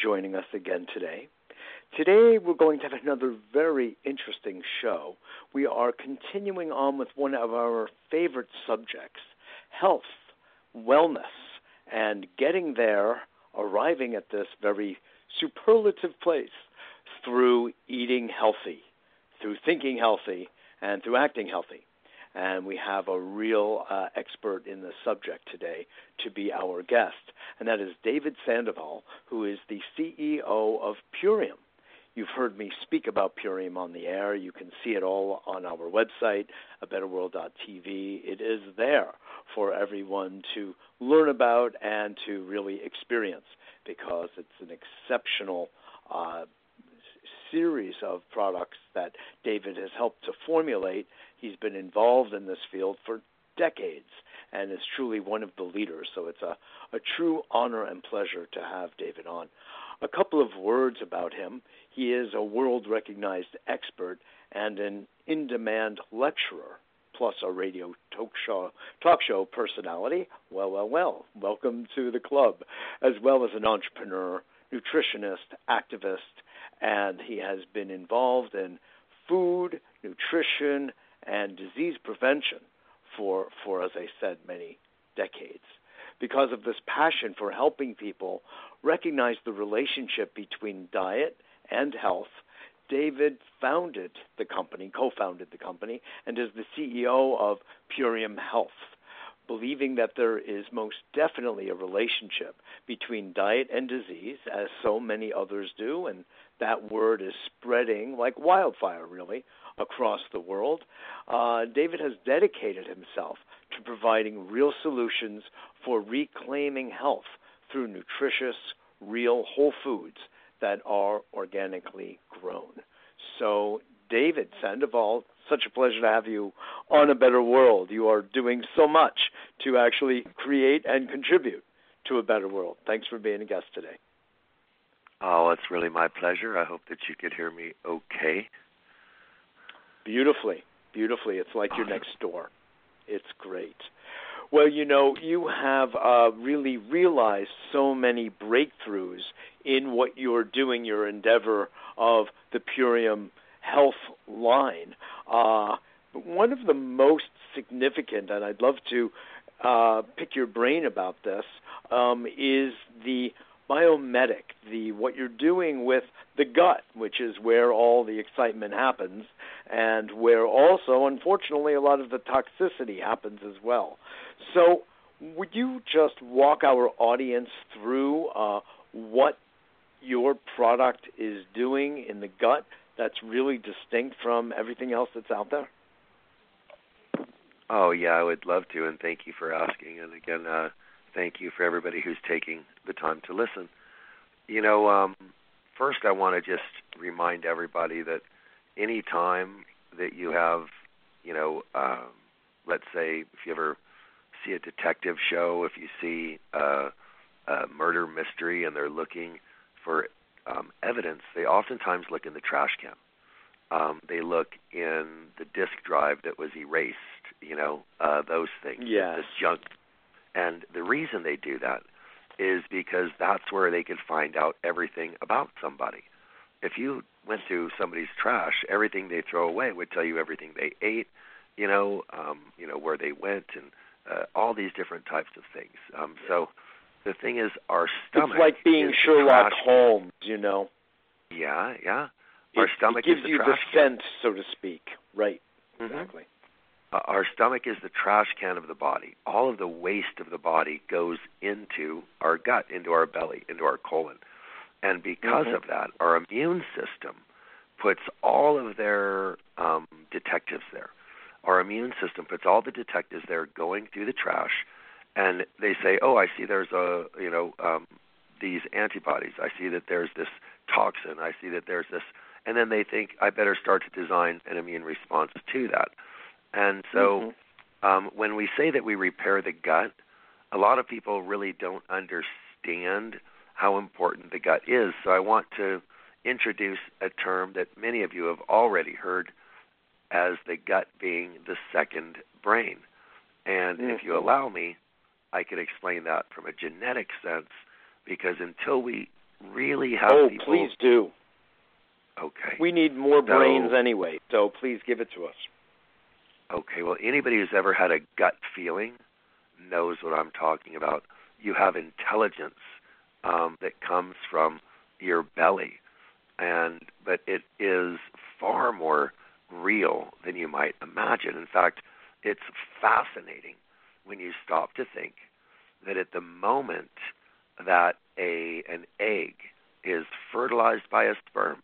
joining us again today. Today, we're going to have another very interesting show. We are continuing on with one of our favorite subjects health, wellness, and getting there, arriving at this very superlative place through eating healthy, through thinking healthy, and through acting healthy. And we have a real uh, expert in the subject today to be our guest, and that is David Sandoval, who is the CEO of Purium. You've heard me speak about Purium on the air. You can see it all on our website, abetterworld.tv. It is there for everyone to learn about and to really experience because it's an exceptional uh, series of products that David has helped to formulate. He's been involved in this field for decades and is truly one of the leaders. So it's a, a true honor and pleasure to have David on. A couple of words about him. He is a world recognized expert and an in demand lecturer, plus a radio talk show, talk show personality. Well, well, well, welcome to the club, as well as an entrepreneur, nutritionist, activist, and he has been involved in food, nutrition, and disease prevention for, for as I said, many decades. Because of this passion for helping people recognize the relationship between diet and health, David founded the company, co founded the company, and is the CEO of Purium Health believing that there is most definitely a relationship between diet and disease, as so many others do, and that word is spreading like wildfire, really, across the world. Uh, David has dedicated himself to providing real solutions for reclaiming health through nutritious, real whole foods that are organically grown. So, David Sandoval such a pleasure to have you on A Better World. You are doing so much to actually create and contribute to a better world. Thanks for being a guest today. Oh, it's really my pleasure. I hope that you could hear me okay. Beautifully. Beautifully. It's like you're next door. It's great. Well, you know, you have uh, really realized so many breakthroughs in what you're doing, your endeavor of the Purium health line. Uh, one of the most significant, and I'd love to uh, pick your brain about this, um, is the Biome Medic, the what you're doing with the gut, which is where all the excitement happens, and where also, unfortunately, a lot of the toxicity happens as well. So, would you just walk our audience through uh, what your product is doing in the gut that's really distinct from everything else that's out there? Oh yeah, I would love to, and thank you for asking. And again, uh, thank you for everybody who's taking the time to listen. You know, um, first I want to just remind everybody that any time that you have, you know, um, let's say if you ever see a detective show, if you see a, a murder mystery and they're looking for um, evidence, they oftentimes look in the trash can. Um, they look in the disk drive that was erased, you know, uh, those things, yes. this junk. And the reason they do that is because that's where they can find out everything about somebody. If you went through somebody's trash, everything they throw away would tell you everything they ate, you know, um, you know where they went, and uh, all these different types of things. Um, so the thing is, our stomach. It's like being Sherlock Holmes, you know. Yeah, yeah. Our it, stomach it gives you the scent, so to speak. Right. Mhm. Exactly. Uh, our stomach is the trash can of the body. All of the waste of the body goes into our gut, into our belly, into our colon. And because Mhm. of that, our immune system puts all of their um, detectives there. Our immune system puts all the detectives there going through the trash, and they say, "Oh, I see. There's a you know um, these antibodies. I see that there's this toxin. I see that there's this." And then they think, "I better start to design an immune response to that." And so, Mhm. um, when we say that we repair the gut, a lot of people really don't understand how important the gut is. So I want to introduce a term that many of you have already heard as the gut being the second brain. And mm-hmm. if you mm-hmm. allow me, I could explain that from a genetic sense because until we really have Oh, people, please do. Okay. We need more brains anyway, so please give it to us. Okay, well anybody who's ever had a gut feeling knows what I'm talking about. You have intelligence um, that comes from your belly, and but it is far more real than you might imagine. In fact, it's fascinating when you stop to think that at the moment that a an egg is fertilized by a sperm,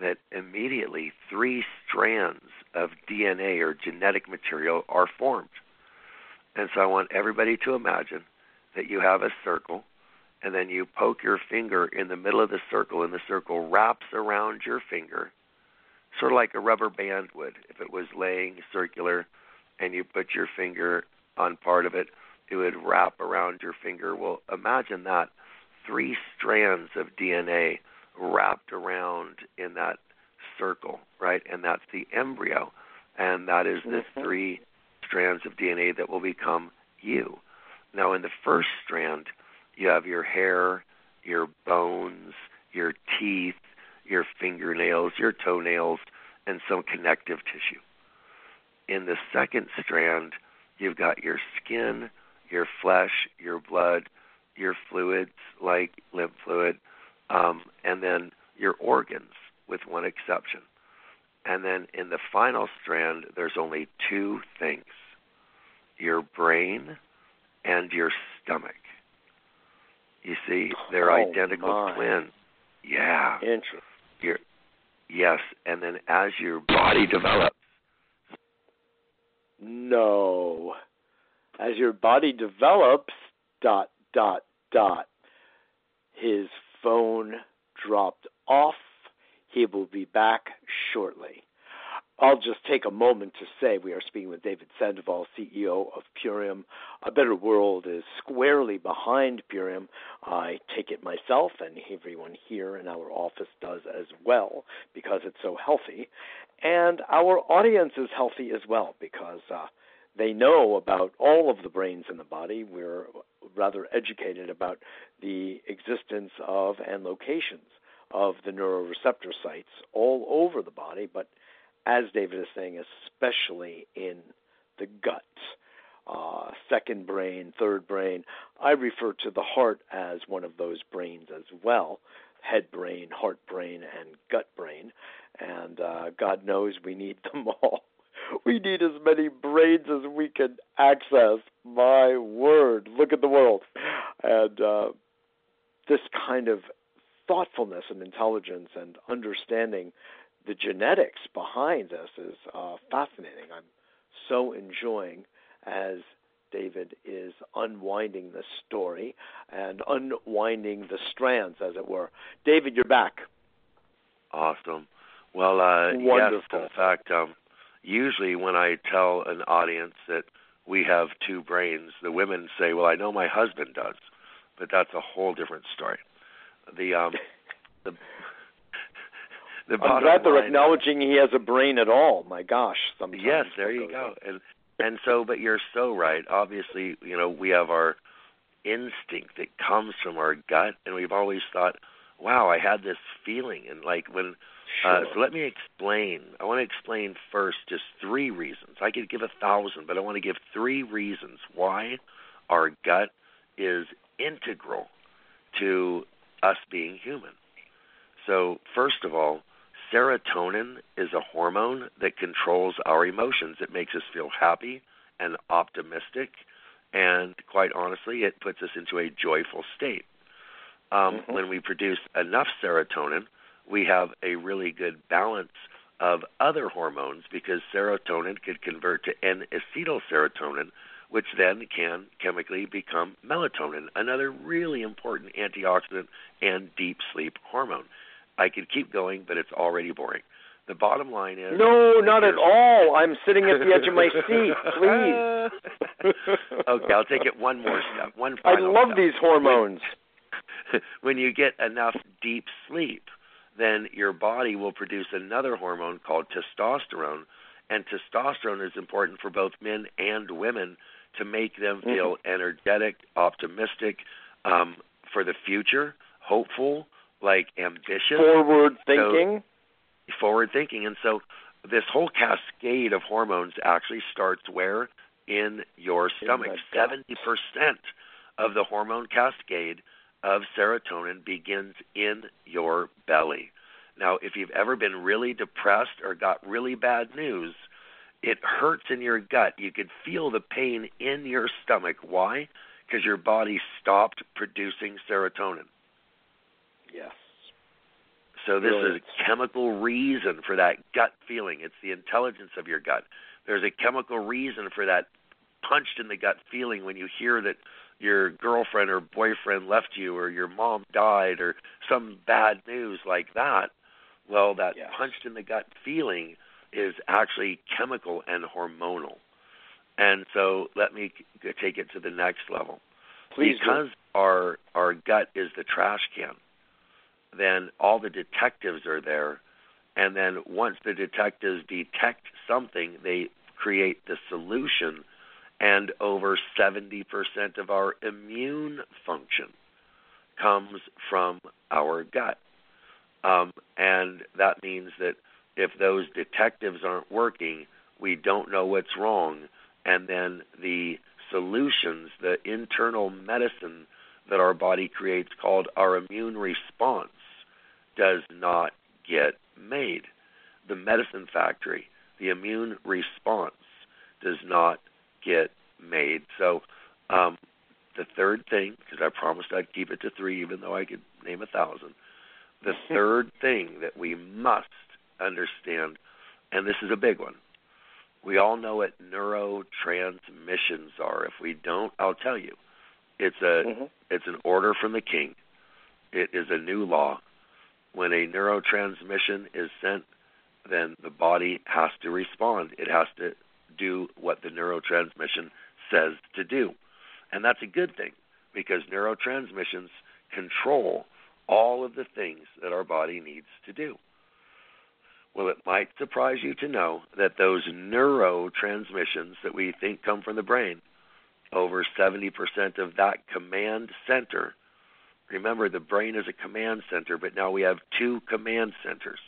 that immediately three strands of DNA or genetic material are formed. And so I want everybody to imagine that you have a circle and then you poke your finger in the middle of the circle and the circle wraps around your finger sort of like a rubber band would. If it was laying circular and you put your finger on part of it it would wrap around your finger. Well imagine that. Three strands of DNA wrapped around in that circle right and that's the embryo and that is the mm-hmm. three strands of DNA that will become you now in the first strand you have your hair, your bones, your teeth, your fingernails, your toenails, and some connective tissue. In the second strand, you've got your skin, your flesh, your blood, your fluids like lymph fluid, um, and then your organs, with one exception. And then in the final strand, there's only two things your brain and your stomach. You see, they're oh, identical my. twins. Yeah. Interesting. You're, yes, and then as your body develops. No. As your body develops, dot, dot, dot. His phone dropped off. He will be back shortly. I'll just take a moment to say we are speaking with David Sandoval, CEO of Purium. A Better World is squarely behind Purium. I take it myself, and everyone here in our office does as well because it's so healthy. And our audience is healthy as well because uh, they know about all of the brains in the body. We're rather educated about the existence of and locations of the neuroreceptor sites all over the body, but as David is saying, especially in the gut. Uh, second brain, third brain. I refer to the heart as one of those brains as well head brain, heart brain, and gut brain. And uh, God knows we need them all. We need as many brains as we can access. My word, look at the world. And uh, this kind of thoughtfulness and intelligence and understanding the genetics behind this is uh, fascinating. I'm so enjoying as David is unwinding the story and unwinding the strands, as it were. David, you're back. Awesome. Well, uh, Wonderful. yes, in fact, um, usually when I tell an audience that we have two brains, the women say, "Well, I know my husband does," but that's a whole different story. The um, the the I'm glad they're acknowledging he has a brain at all. My gosh, sometimes. Yes, there you go. And and so, but you're so right. Obviously, you know, we have our instinct that comes from our gut, and we've always thought, "Wow, I had this feeling," and like when. Uh, sure. so let me explain. I want to explain first just three reasons. I could give a thousand, but I want to give three reasons why our gut is integral to us being human. So, first of all, Serotonin is a hormone that controls our emotions. It makes us feel happy and optimistic, and quite honestly, it puts us into a joyful state. Um, mm-hmm. When we produce enough serotonin, we have a really good balance of other hormones because serotonin could convert to N-acetylserotonin, which then can chemically become melatonin, another really important antioxidant and deep sleep hormone. I could keep going, but it's already boring. The bottom line is No, not at all. I'm sitting at the edge of my seat. Please. okay, I'll take it one more step. One final I love step. these hormones. When, when you get enough deep sleep, then your body will produce another hormone called testosterone. And testosterone is important for both men and women to make them Mm-hmm. feel energetic, optimistic, um, for the future, hopeful, like ambitious Forward thinking. forward thinking. And so this whole cascade of hormones actually starts where? In your stomach. 70% of the hormone cascade of serotonin begins in your belly. Now, if you've ever been really depressed or got really bad news, it hurts in your gut. You could feel the pain in your stomach. Why? Because your body stopped producing serotonin. yes. So this Brilliant. is a chemical reason for that gut feeling. It's the intelligence of your gut. There's a chemical reason for that punched in the gut feeling when you hear that your girlfriend or boyfriend left you or your mom died or some bad news like that. Well, that Yes. punched in the gut feeling is actually chemical and hormonal. And so let me take it to the next level Please do. because our our gut is the trash can then all the detectives are there and then once the detectives detect something they create the solution and over 70% of our immune function comes from our gut um, and that means that if those detectives aren't working we don't know what's wrong and then the solutions, the internal medicine that our body creates called our immune response does not get made. The medicine factory, the immune response does not get made. So, um, the third thing, because I promised I'd keep it to three, even though I could name a thousand, the third thing that we must understand, and this is a big one, we all know what neurotransmissions are. If we don't, I'll tell you. It's a Mhm. it's an order from the king. It is a new law. When a neurotransmission is sent, then the body has to respond. It has to do what the neurotransmission says to do. And that's a good thing because neurotransmissions control all of the things that our body needs to do. Well, it might surprise you to know that those neurotransmissions that we think come from the brain, over 70% of that command center. Remember, the brain is a command center, but now we have two command centers.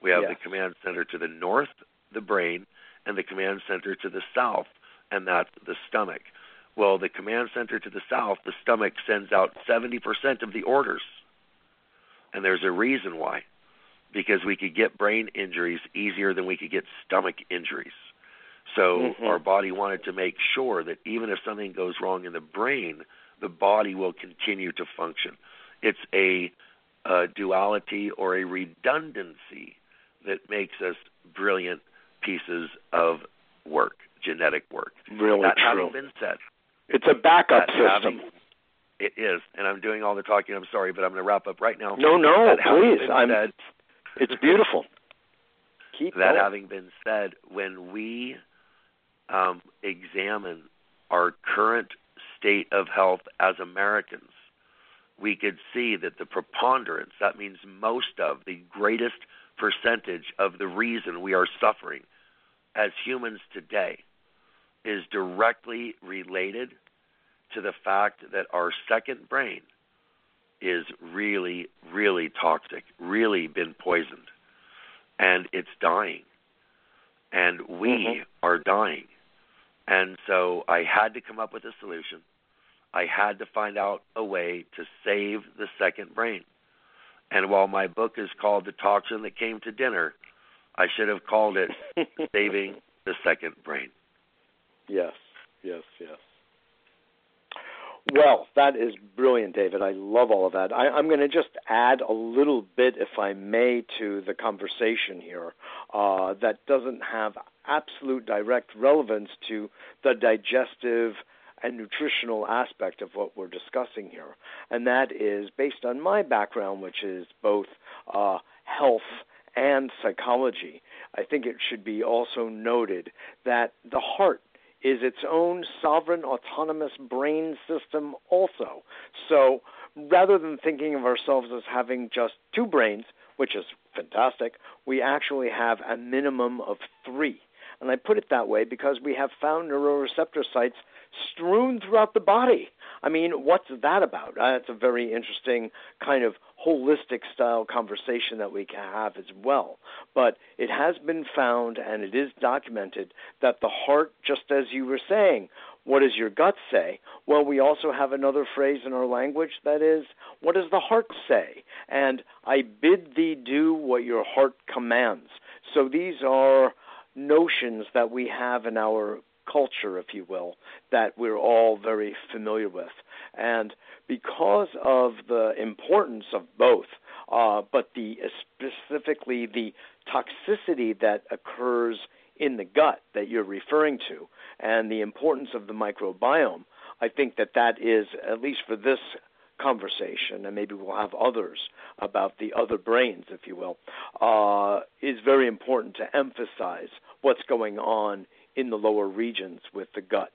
We have the command center to the north, the brain, and the command center to the south, and that's the stomach. Well, the command center to the south, the stomach sends out 70% of the orders. And there's a reason why because we could get brain injuries easier than we could get stomach injuries. So Mhm. our body wanted to make sure that even if something goes wrong in the brain, the body will continue to function. It's a, a duality or a redundancy that makes us brilliant pieces of work, genetic work. Really that true. been said, It's a backup system. having- it is, and I'm doing all the talking. I'm sorry, but I'm going to wrap up right now. No, no, please. I'm. said, It's beautiful. Keep that going. having been said, when we um, examine our current state of health as Americans, we could see that the preponderance, that means most of, the greatest percentage of the reason we are suffering as humans today is directly related to the fact that our second brain is really, really toxic, really been poisoned, and it's dying. And we Mhm. are dying. And so I had to come up with a solution. I had to find out a way to save the second brain. And while my book is called The Toxin That Came to Dinner, I should have called it Saving the Second Brain. Yes, yes, yes. Well, that is brilliant, David. I love all of that. I, I'm going to just add a little bit, if I may, to the conversation here uh, that doesn't have absolute direct relevance to the digestive and nutritional aspect of what we're discussing here. And that is based on my background, which is both uh, health and psychology. I think it should be also noted that the heart is its own sovereign autonomous brain system also. So rather than thinking of ourselves as having just two brains, which is fantastic, we actually have a minimum of three. And I put it that way because we have found neuroreceptor sites strewn throughout the body. I mean, what's that about? Uh, it's a very interesting kind of holistic style conversation that we can have as well. But it has been found and it is documented that the heart, just as you were saying, what does your gut say? Well, we also have another phrase in our language that is, what does the heart say? And I bid thee do what your heart commands. So these are notions that we have in our culture, if you will, that we're all very familiar with. And because of the importance of both, uh, but the specifically the toxicity that occurs in the gut that you're referring to, and the importance of the microbiome, I think that that is at least for this conversation, and maybe we'll have others about the other brains, if you will, uh, is very important to emphasize what's going on in the lower regions with the gut.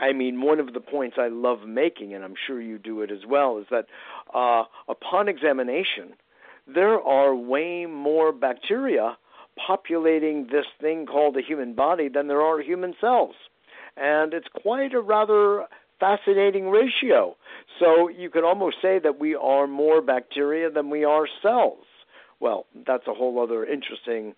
I mean, one of the points I love making, and I'm sure you do it as well, is that uh, upon examination, there are way more bacteria populating this thing called the human body than there are human cells. And it's quite a rather fascinating ratio. So you could almost say that we are more bacteria than we are cells. Well, that's a whole other interesting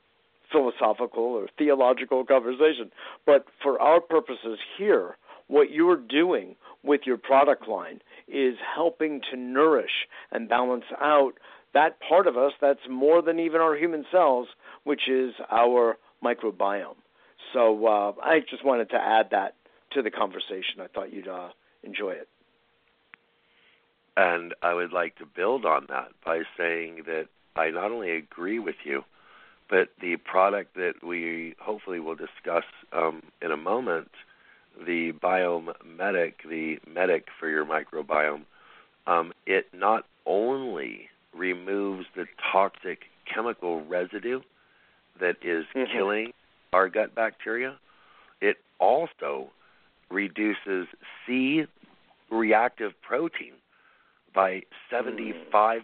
philosophical or theological conversation. But for our purposes here, what you're doing with your product line is helping to nourish and balance out that part of us that's more than even our human cells, which is our microbiome. So uh, I just wanted to add that to the conversation. I thought you'd uh, enjoy it. And I would like to build on that by saying that I not only agree with you, but the product that we hopefully will discuss um, in a moment, the Biome Medic, the medic for your microbiome, um, it not only removes the toxic chemical residue that is mm-hmm. killing our gut bacteria, it also reduces C reactive protein by 75%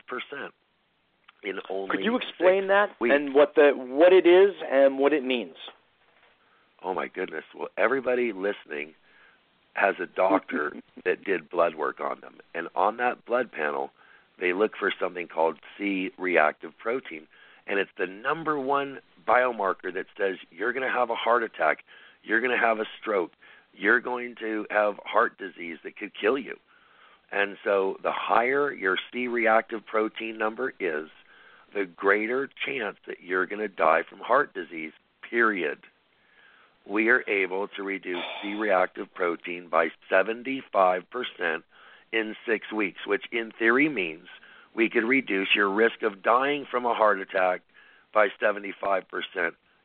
in only Could you explain that weeks. and what the what it is and what it means? Oh my goodness. Well, everybody listening has a doctor that did blood work on them. And on that blood panel, they look for something called C reactive protein. And it's the number one biomarker that says you're going to have a heart attack, you're going to have a stroke, you're going to have heart disease that could kill you. And so the higher your C reactive protein number is, the greater chance that you're going to die from heart disease, period. We are able to reduce C reactive protein by 75% in six weeks, which in theory means we could reduce your risk of dying from a heart attack by 75%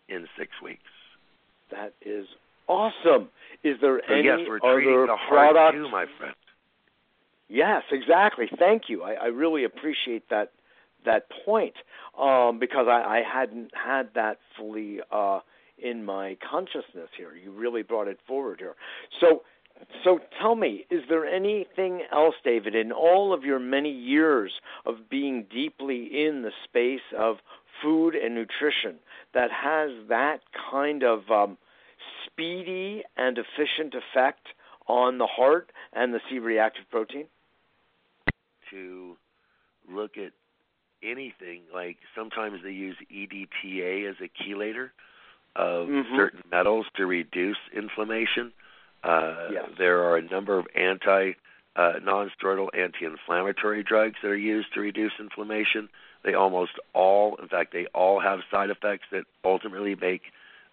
in six weeks. That is awesome. Is there so any yes, we're other the heart products? too, my friend. Yes, exactly. Thank you. I, I really appreciate that that point um, because I, I hadn't had that fully uh, in my consciousness here. You really brought it forward here. So, so tell me, is there anything else, David, in all of your many years of being deeply in the space of food and nutrition that has that kind of um, speedy and efficient effect on the heart and the C reactive protein? To look at anything. Like sometimes they use EDTA as a chelator of mm-hmm. certain metals to reduce inflammation. Uh, yes. There are a number of anti uh, non-steroidal anti-inflammatory drugs that are used to reduce inflammation. They almost all, in fact, they all have side effects that ultimately make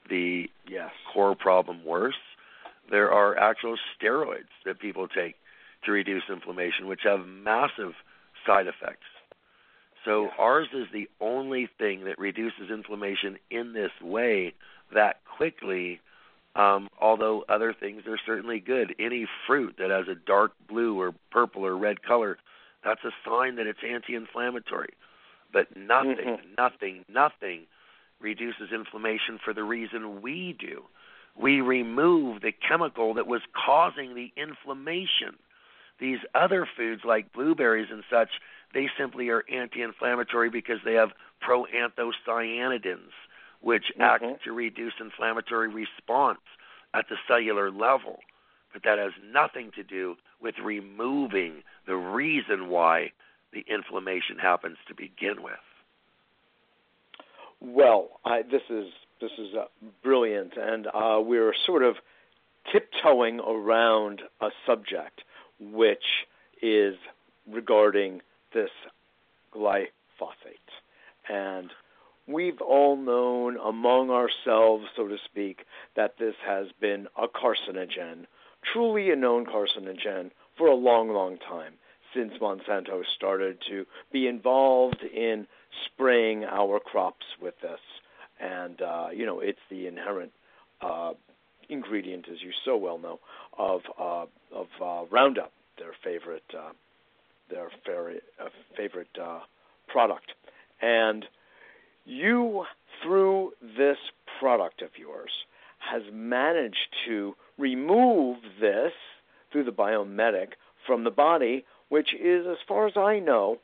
the yes. core problem worse. There are actual steroids that people take to reduce inflammation, which have massive side effects. So yeah. ours is the that reduces inflammation in this way that quickly. Um, although other things are certainly good. Any fruit that has a dark blue or purple or red color, that's a sign that it's anti-inflammatory. But nothing, mm-hmm. nothing, nothing reduces inflammation for the reason we do. We remove the chemical that was causing the inflammation. These other foods like blueberries and such they simply are anti inflammatory because they have proanthocyanidins, which mm-hmm. act to reduce inflammatory response at the cellular level. But that has nothing to do with removing the reason why the inflammation happens to begin with. Well, I, this is this is uh, brilliant, and uh, we're sort of tiptoeing around a subject which is regarding this glyphosate, and we've all known among ourselves, so to speak, that this has been a carcinogen, truly a known carcinogen for a long, long time since Monsanto started to be involved in spraying our crops with this. And, uh, you know, it's the inherent uh, ingredient, as you so well know, of, uh, of uh, Roundup, their favorite, uh, their favorite, uh, favorite uh, product. And you, through this product of yours, has managed to remove this through the Biome Medic from the body, which is, as far as I know,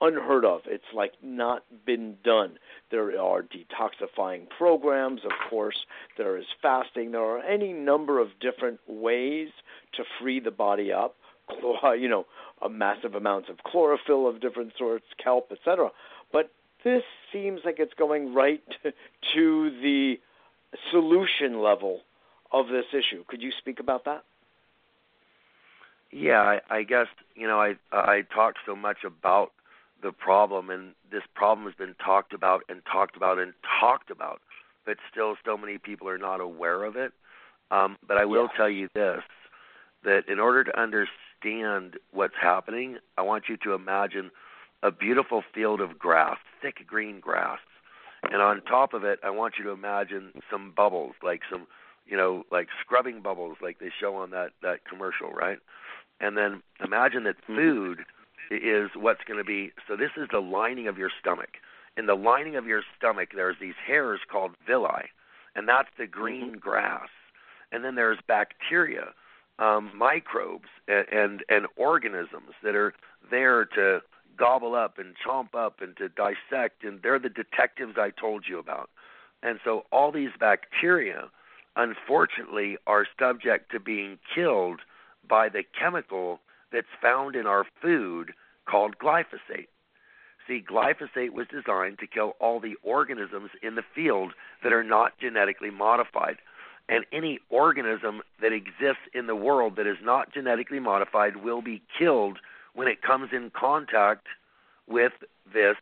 unheard of. It's like not been done. There are detoxifying programs, of course. There is fasting. There are any number of different ways to free the body up. You know, massive amounts of chlorophyll of different sorts, kelp, etc. But this seems like it's going right to the solution level of this issue. Could you speak about that? Yeah, I, I guess you know I I talked so much about the problem, and this problem has been talked about and talked about and talked about, but still, so many people are not aware of it. Um, but I will yeah. tell you this: that in order to understand what's happening, I want you to imagine a beautiful field of grass, thick green grass, and on top of it, I want you to imagine some bubbles, like some, you know, like scrubbing bubbles, like they show on that that commercial, right? And then imagine that mm-hmm. food is what's going to be. So this is the lining of your stomach. In the lining of your stomach, there's these hairs called villi, and that's the green mm-hmm. grass. And then there's bacteria, um, microbes, and, and and organisms that are there to gobble up and chomp up and to dissect, and they're the detectives I told you about. And so all these bacteria, unfortunately, are subject to being killed by the chemical that's found in our food called glyphosate. See, glyphosate was designed to kill all the organisms in the field that are not genetically modified. And any organism that exists in the world that is not genetically modified will be killed when it comes in contact with this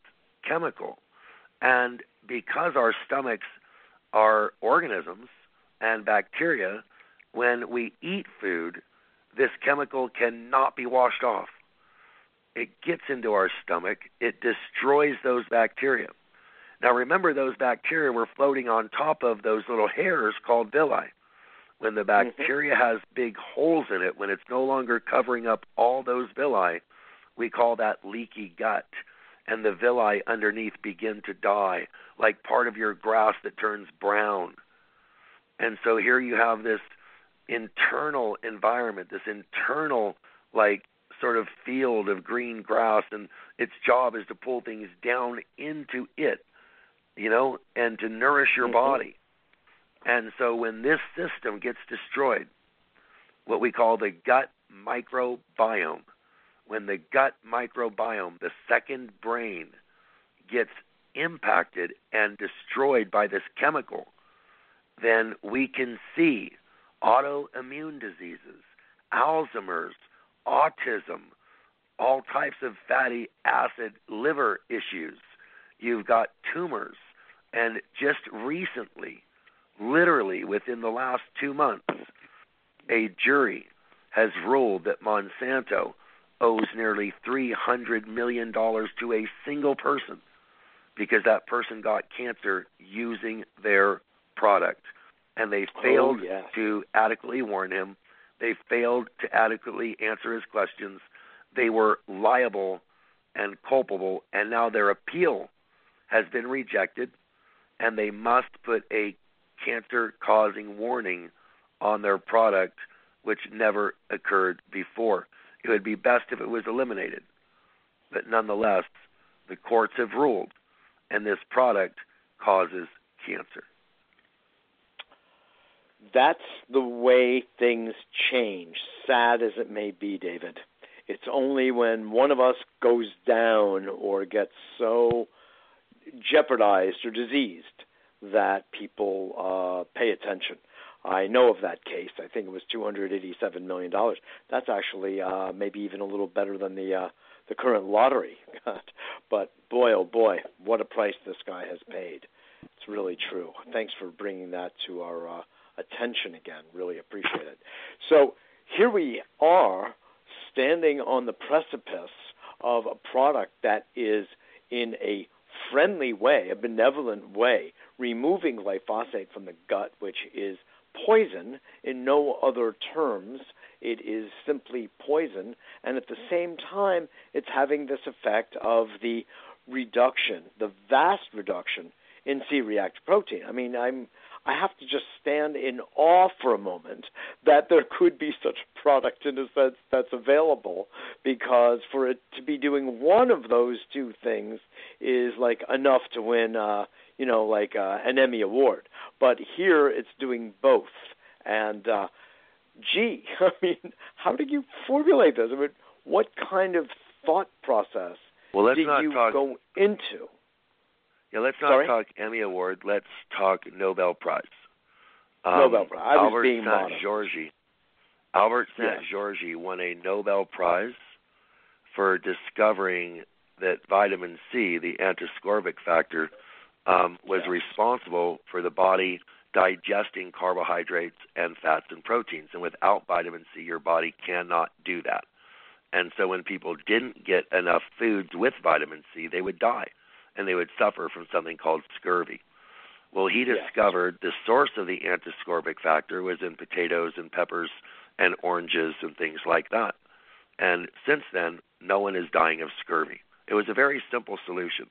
chemical. And because our stomachs are organisms and bacteria, when we eat food, this chemical cannot be washed off. It gets into our stomach, it destroys those bacteria. Now, remember, those bacteria were floating on top of those little hairs called villi. When the mm-hmm. bacteria mm-hmm. has big holes in it, when it's no longer covering up all those villi, we call that leaky gut. And the villi underneath begin to die, like part of your grass that turns brown. And so here you have this internal environment, this internal like sort of field of green grass, and its job is to pull things down into it, you know, and to nourish your mm-hmm. body. And so when this system gets destroyed, what we call the gut microbiome, when the gut microbiome, the second brain, gets impacted and destroyed by this chemical, then we can see autoimmune diseases, Alzheimer's, autism, all types of fatty acid liver issues. You've got tumors. And just recently, literally within the last two months, a jury has ruled that Monsanto owes nearly $300 million to a single person because that person got cancer using their product and they oh, failed oh, yes. to adequately warn him. They failed to adequately answer his questions. They were liable and culpable, and now their appeal has been rejected, and they must put a cancer causing warning on their product, which never occurred before. It would be best if it was eliminated. But nonetheless, the courts have ruled, and this product causes cancer. That's the way things change, sad as it may be, David. It's only when one of us goes down or gets so jeopardized or diseased that people uh, pay attention. I know of that case. I think it was two hundred eighty-seven million dollars. That's actually uh, maybe even a little better than the uh, the current lottery. but boy, oh boy, what a price this guy has paid. It's really true. Thanks for bringing that to our uh, attention again. Really appreciate it. So here we are, standing on the precipice of a product that is in a friendly way, a benevolent way, removing glyphosate from the gut, which is poison in no other terms. It is simply poison, and at the same time, it's having this effect of the reduction, the vast reduction in C-reactive protein. I mean, I'm I have to just stand in awe for a moment that there could be such a product in a sense that's available because for it to be doing one of those two things is like enough to win uh you know like uh, an Emmy award but here it's doing both and uh gee I mean how did you formulate this I mean what kind of thought process well, let's did not you talk, go into Yeah, let's not Sorry? talk Emmy Award. Let's talk Nobel Prize. Nobel Prize. I was Albert being modest. Albert St. Georgi won a Nobel Prize for discovering that vitamin C, the antiscorbic factor, um, was Yes. responsible for the body digesting carbohydrates and fats and proteins. And without vitamin C, your body cannot do that. And so when people didn't get enough foods with vitamin C, they would die and they would suffer from something called scurvy. Well, he discovered the source of the antiscorbic factor was in potatoes and peppers and oranges and things like that. And since then, no one is dying of scurvy. It was a very simple solution.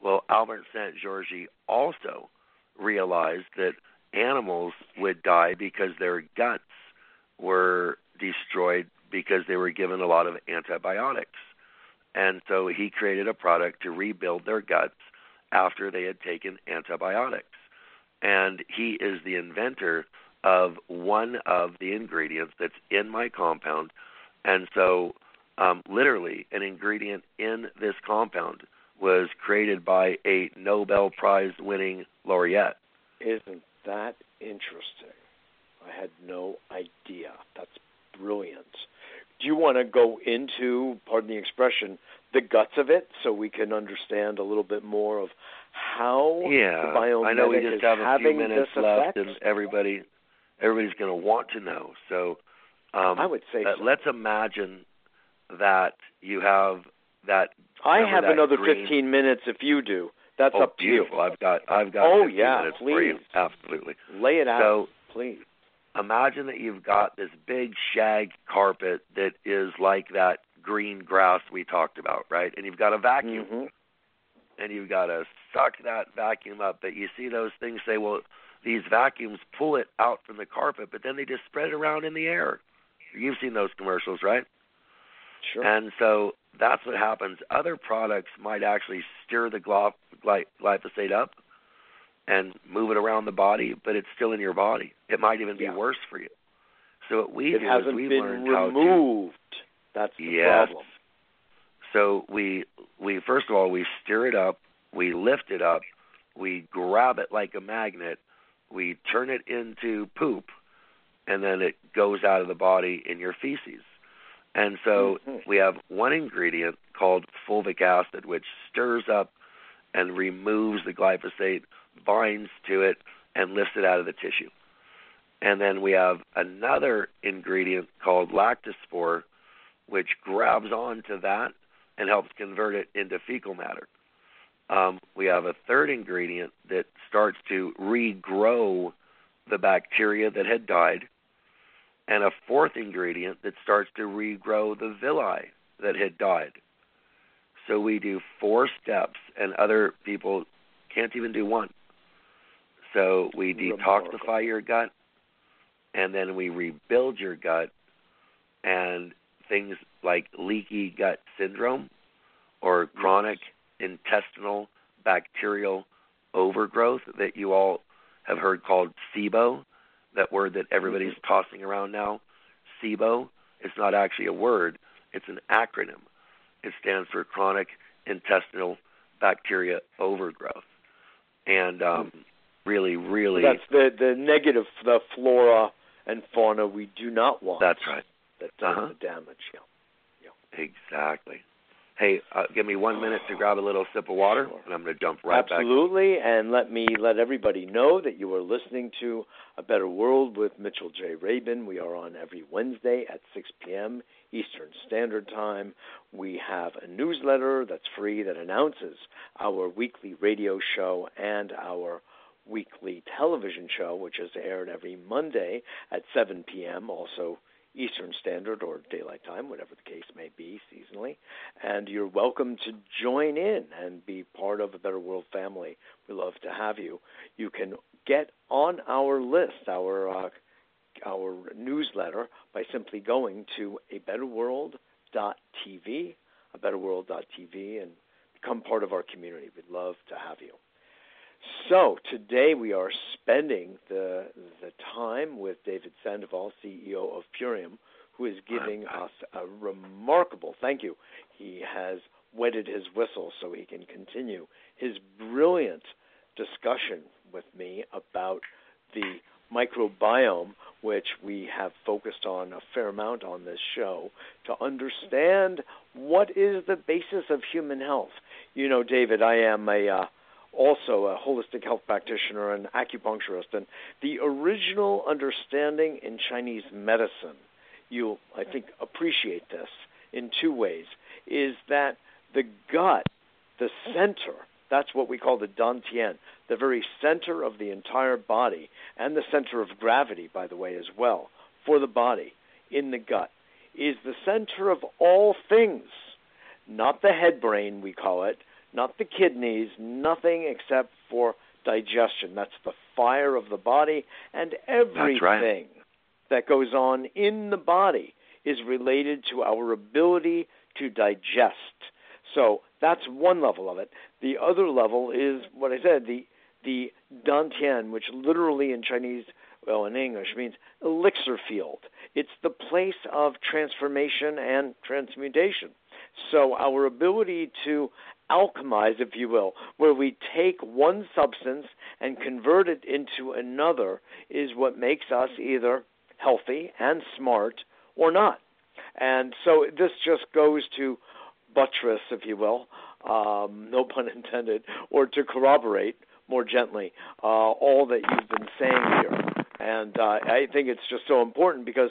Well, Albert Szent-Györgyi also realized that animals would die because their guts were destroyed because they were given a lot of antibiotics. And so he created a product to rebuild their guts after they had taken antibiotics. And he is the inventor of one of the ingredients that's in my compound. And so, um, literally, an ingredient in this compound was created by a Nobel Prize winning laureate. Isn't that interesting? I had no idea. That's brilliant. Do you want to go into, pardon the expression, the guts of it so we can understand a little bit more of how Yeah, the I know we just have a few minutes left, effect? and everybody, everybody's going to want to know. So, um, I would say uh, so. let's imagine that you have that. I have another green- 15 minutes if you do. That's oh, up to beautiful! you. I've got, I've got. Oh, 15 yeah, minutes for you. please. Absolutely. Lay it out, So, please. imagine that you've got this big shag carpet that is like that green grass we talked about, right? And you've got a vacuum. Mhm. and you've got to suck that vacuum up. But you see those things say, well, these vacuums pull it out from the carpet, but then they just spread it around in the air. You've seen those commercials, right? Sure. And so that's what happens. Other products might actually stir the glyph- gly- glyphosate up and move it around the body, but it's still in your body. It might even be Yeah. worse for you. So what we it do hasn't is we been learned how to removed. That's the Yes. problem. So we we first of all we stir it up, we lift it up, we grab it like a magnet, we turn it into poop, and then it goes out of the body in your feces. And so Mhm. we have one ingredient called fulvic acid, which stirs up and removes the glyphosate, binds to it, and lifts it out of the tissue. And then we have another ingredient called lactospore, which grabs onto that and helps convert it into fecal matter. Um, we have a third ingredient that starts to regrow the bacteria that had died, and a fourth ingredient that starts to regrow the villi that had died. So we do four steps, and other people can't even do one. So we detoxify your gut, and then we rebuild your gut, and things like leaky gut syndrome or chronic intestinal bacterial overgrowth that you all have heard called SIBO, that word that everybody's mm-hmm. tossing around now. SIBO, it's not actually a word, it's an acronym. It stands for chronic intestinal bacteria overgrowth. And um, really, really. That's the, the negative, the flora and fauna we do not want. That's right. That does uh-huh. the damage. Yeah. yeah. Exactly. Hey, uh, give me one minute to grab a little sip of water, and I'm going to jump right Absolutely. back. Absolutely, and let me let everybody know that you are listening to A Better World with Mitchell J. Rabin. We are on every Wednesday at 6 p.m. Eastern Standard Time. We have a newsletter that's free that announces our weekly radio show and our weekly television show, which is aired every Monday at 7 p.m., also Eastern Standard or Daylight Time, whatever the case may be seasonally. And you're welcome to join in and be part of a Better World family. We love to have you. You can get on our list, our uh, our newsletter, by simply going to a betterworld.tv, a betterworld.tv, and become part of our community. We'd love to have you. So today we are spending the the time with David Sandoval, CEO of Purium, who is giving us a remarkable thank you. He has wetted his whistle so he can continue his brilliant discussion with me about the microbiome, which we have focused on a fair amount on this show, to understand what is the basis of human health. You know, David, I am a uh, also a holistic health practitioner and acupuncturist. And the original understanding in Chinese medicine, you'll, I think, appreciate this in two ways, is that the gut, the center, that's what we call the dantian, the very center of the entire body, and the center of gravity, by the way, as well, for the body in the gut, is the center of all things, not the head brain, we call it, not the kidneys, nothing except for digestion. That's the fire of the body, and everything right. that goes on in the body is related to our ability to digest. So that's one level of it. The other level is what I said, the the dantian, which literally in Chinese, well, in English means elixir field. It's the place of transformation and transmutation. So our ability to alchemize, if you will, where we take one substance and convert it into another, is what makes us either healthy and smart or not. And so this just goes to buttress, if you will, um, no pun intended, or to corroborate more gently uh, all that you've been saying here. And uh, I think it's just so important because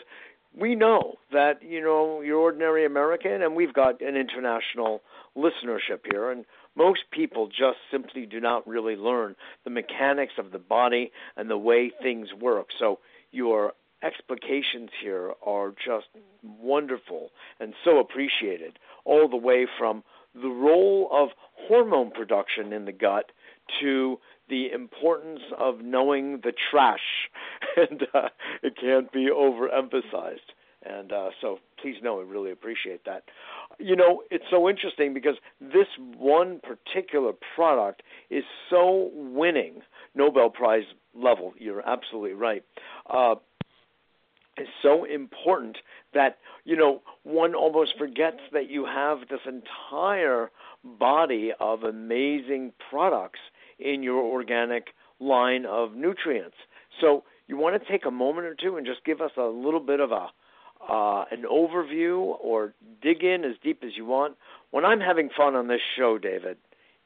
we know that you know you're ordinary American, and we've got an international listenership here, and most people just simply do not really learn the mechanics of the body and the way things work. So your explications here are just wonderful and so appreciated, all the way from the role of hormone production in the gut to the importance of knowing the trash, and uh, it can't be overemphasized. And uh, so please know I really appreciate that. You know, it's so interesting because this one particular product is so winning, Nobel Prize level. You're absolutely right. Uh, is so important that you know one almost forgets that you have this entire body of amazing products in your organic line of nutrients. So you want to take a moment or two and just give us a little bit of a uh, an overview or dig in as deep as you want. When I'm having fun on this show, David,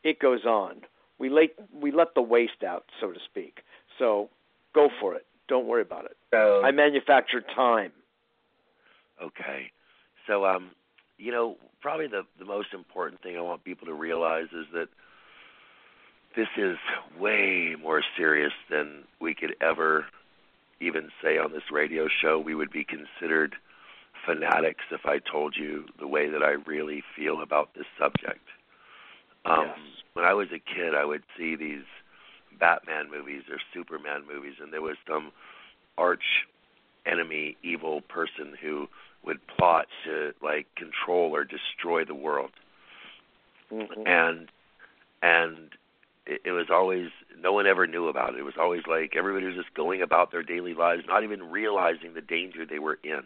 it goes on. We let we let the waste out, so to speak. So go for it. Don't worry about it. So, I manufacture time. Okay. So um, you know, probably the the most important thing I want people to realize is that this is way more serious than we could ever even say on this radio show. We would be considered fanatics if I told you the way that I really feel about this subject. Um, yes. When I was a kid, I would see these Batman movies or Superman movies, and there was some arch enemy, evil person who would plot to like control or destroy the world. Mm-hmm. And and it, it was always no one ever knew about it. It was always like everybody was just going about their daily lives, not even realizing the danger they were in.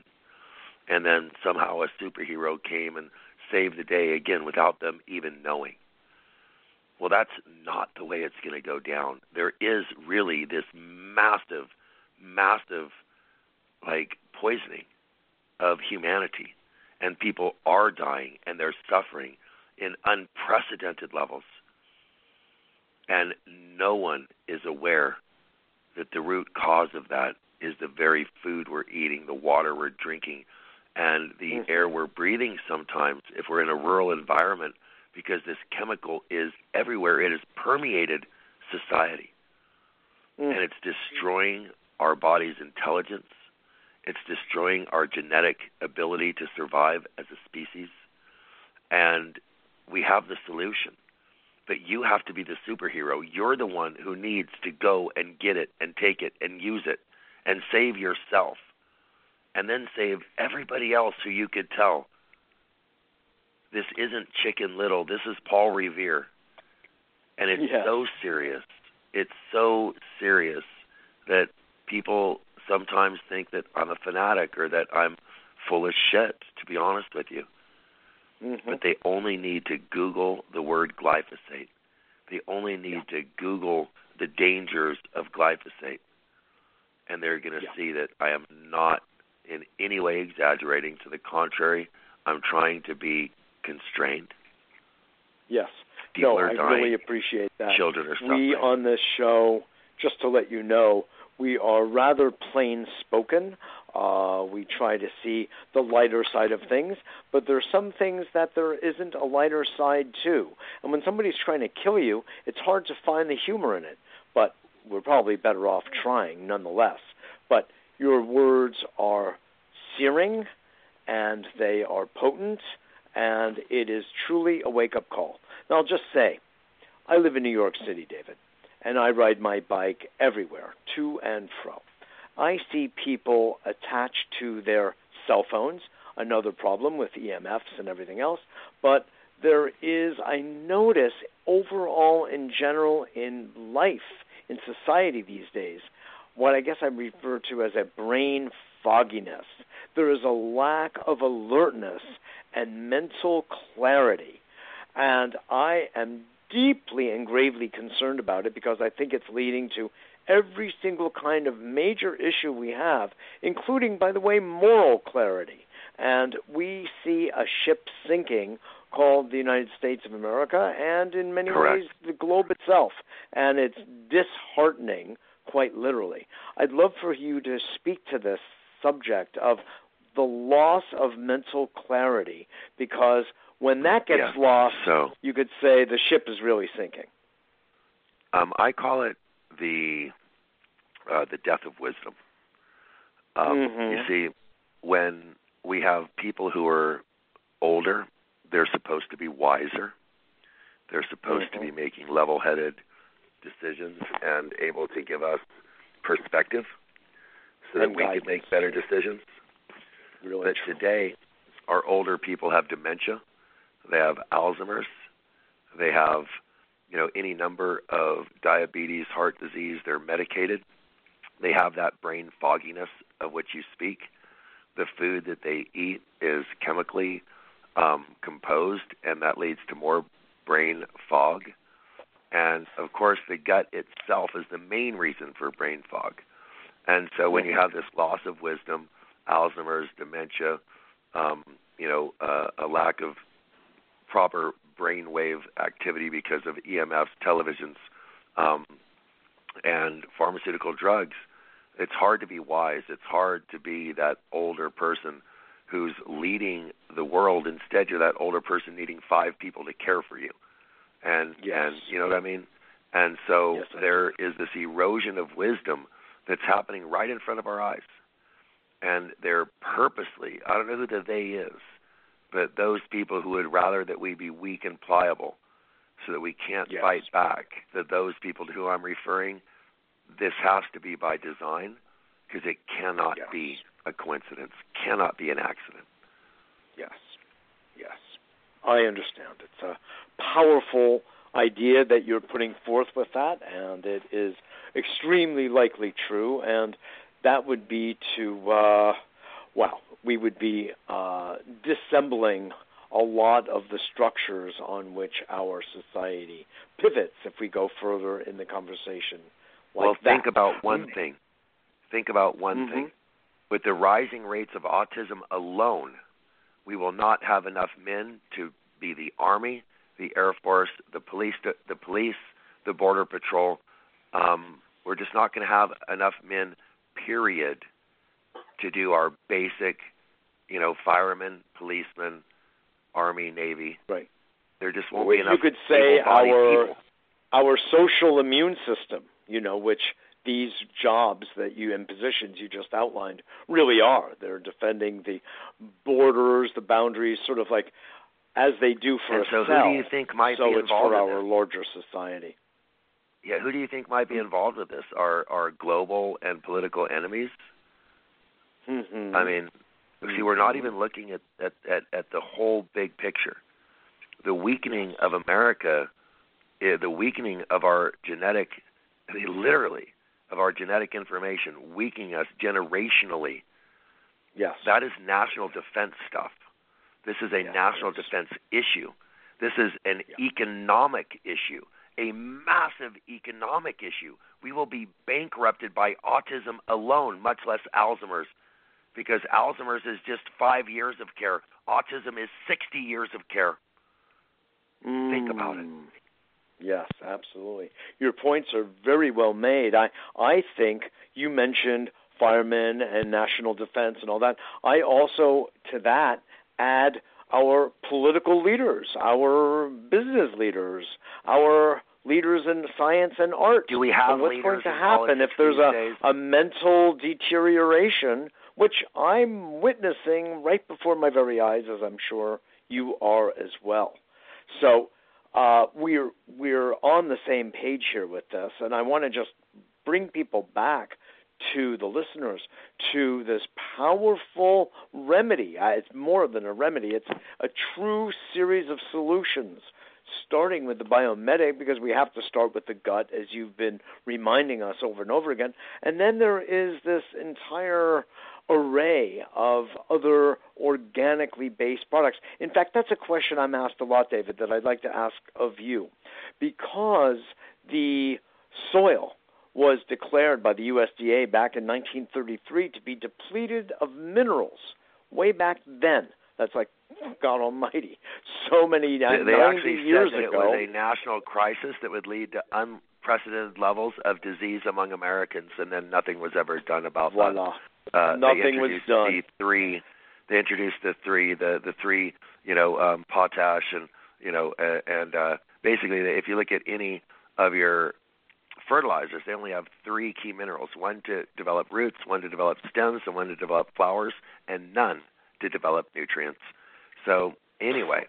And then somehow a superhero came and saved the day again without them even knowing. Well, that's not the way it's going to go down. There is really this massive, massive, like poisoning of humanity, and people are dying and they're suffering in unprecedented levels and no one is aware that the root cause of that is the very food we're eating, the water we're drinking, and the mm-hmm. air we're breathing sometimes if we're in a rural environment because this chemical is everywhere. It has permeated society. Mm-hmm. And it's destroying our body's intelligence. It's destroying our genetic ability to survive as a species. And we have the solution but you have to be the superhero. You're the one who needs to go and get it and take it and use it and save yourself and then save everybody else who you could tell this isn't chicken little. This is Paul Revere. And it's yeah. so serious. It's so serious that people sometimes think that I'm a fanatic or that I'm full of shit, to be honest with you. Mm-hmm. But they only need to Google the word glyphosate. They only need yeah. to Google the dangers of glyphosate. And they're going to yeah. see that I am not in any way exaggerating. To the contrary, I'm trying to be constrained. Yes. People no, I dying. really appreciate that. Children are suffering. We on this show, just to let you know, we are rather plain spoken. Uh, we try to see the lighter side of things, but there are some things that there isn't a lighter side to. And when somebody's trying to kill you, it's hard to find the humor in it. But we're probably better off trying nonetheless. But your words are searing and they are potent, and it is truly a wake up call. Now, I'll just say, I live in New York City, David, and I ride my bike everywhere, to and fro. I see people attached to their cell phones, another problem with EMFs and everything else, but there is, I notice, overall in general in life, in society these days, what I guess I refer to as a brain fogginess. There is a lack of alertness and mental clarity. And I am deeply and gravely concerned about it because I think it's leading to every single kind of major issue we have, including, by the way, moral clarity. And we see a ship sinking called the United States of America and in many Correct. ways the globe itself. And it's disheartening, quite literally. I'd love for you to speak to this subject of the loss of mental clarity because when that gets yeah. lost, so, you could say the ship is really sinking. Um, I call it the uh, the death of wisdom. Um, mm-hmm. You see, when we have people who are older, they're supposed to be wiser. They're supposed mm-hmm. to be making level-headed decisions and able to give us perspective so that and we guidance. can make better decisions. Really but true. today, our older people have dementia. They have Alzheimer's. They have you know any number of diabetes, heart disease. They're medicated. They have that brain fogginess of which you speak. The food that they eat is chemically um, composed, and that leads to more brain fog. And of course, the gut itself is the main reason for brain fog. And so, when you have this loss of wisdom, Alzheimer's, dementia, um, you know, uh, a lack of proper brainwave activity because of EMFs, televisions, um, and pharmaceutical drugs, it's hard to be wise. It's hard to be that older person who's leading the world. Instead, you're that older person needing five people to care for you, and yes. and you know what I mean. And so yes, there is this erosion of wisdom that's happening right in front of our eyes, and they're purposely. I don't know who the they is but those people who would rather that we be weak and pliable so that we can't yes. fight back, that those people to whom I'm referring, this has to be by design because it cannot yes. be a coincidence, cannot be an accident. Yes, yes. I understand. It's a powerful idea that you're putting forth with that, and it is extremely likely true. And that would be to, uh, well, we would be uh, dissembling a lot of the structures on which our society pivots if we go further in the conversation. Like well, that. think about one thing. Think about one mm-hmm. thing. With the rising rates of autism alone, we will not have enough men to be the army, the air force, the police, the, the police, the border patrol. Um, we're just not going to have enough men, period, to do our basic, you know, firemen, policemen, army, navy. Right. There just won't well, be enough. You could say our people. our social immune system, you know, which these jobs that you in positions you just outlined really are. They're defending the borders, the boundaries, sort of like as they do for and a so cell. who do you think might so be it's involved for in our this? larger society. Yeah, who do you think might be involved with this? Our our global and political enemies? Mm-hmm. I mean, see, we're not even looking at, at at at the whole big picture. The weakening of America, eh, the weakening of our genetic, I mean, literally of our genetic information, weakening us generationally. Yes. That is national defense stuff. This is a Yeah, national is. defense issue. This is an Yeah. economic issue, a massive economic issue. We will be bankrupted by autism alone, much less Alzheimer's, because Alzheimer's is just five years of care. Autism is 60 years of care. Think about it. Mm. Yes, absolutely. Your points are very well made. I I think you mentioned firemen and national defense and all that. I also to that add our political leaders, our business leaders, our leaders in science and art. Do we have and what's going to happen if there's a, a mental deterioration, which I'm witnessing right before my very eyes, as I'm sure you are as well. So uh, we're we're on the same page here with this, and I want to just bring people back to the listeners to this powerful remedy. Uh, it's more than a remedy; it's a true series of solutions. Starting with the Biome Medic, because we have to start with the gut, as you've been reminding us over and over again. And then there is this entire array of other organically based products. In fact, that's a question I'm asked a lot, David, that I'd like to ask of you. Because the soil was declared by the USDA back in 1933 to be depleted of minerals way back then. That's like God Almighty, so many uh, They, they actually years said that ago. it was a national crisis that would lead to unprecedented levels of disease among Americans, and then nothing was ever done about that. Uh, Nothing was done. The three, they introduced the three, the the three, you know, um, potash and you know, uh, and uh, basically, if you look at any of your fertilizers, they only have three key minerals: one to develop roots, one to develop stems, and one to develop flowers, and none to develop nutrients. So anyway,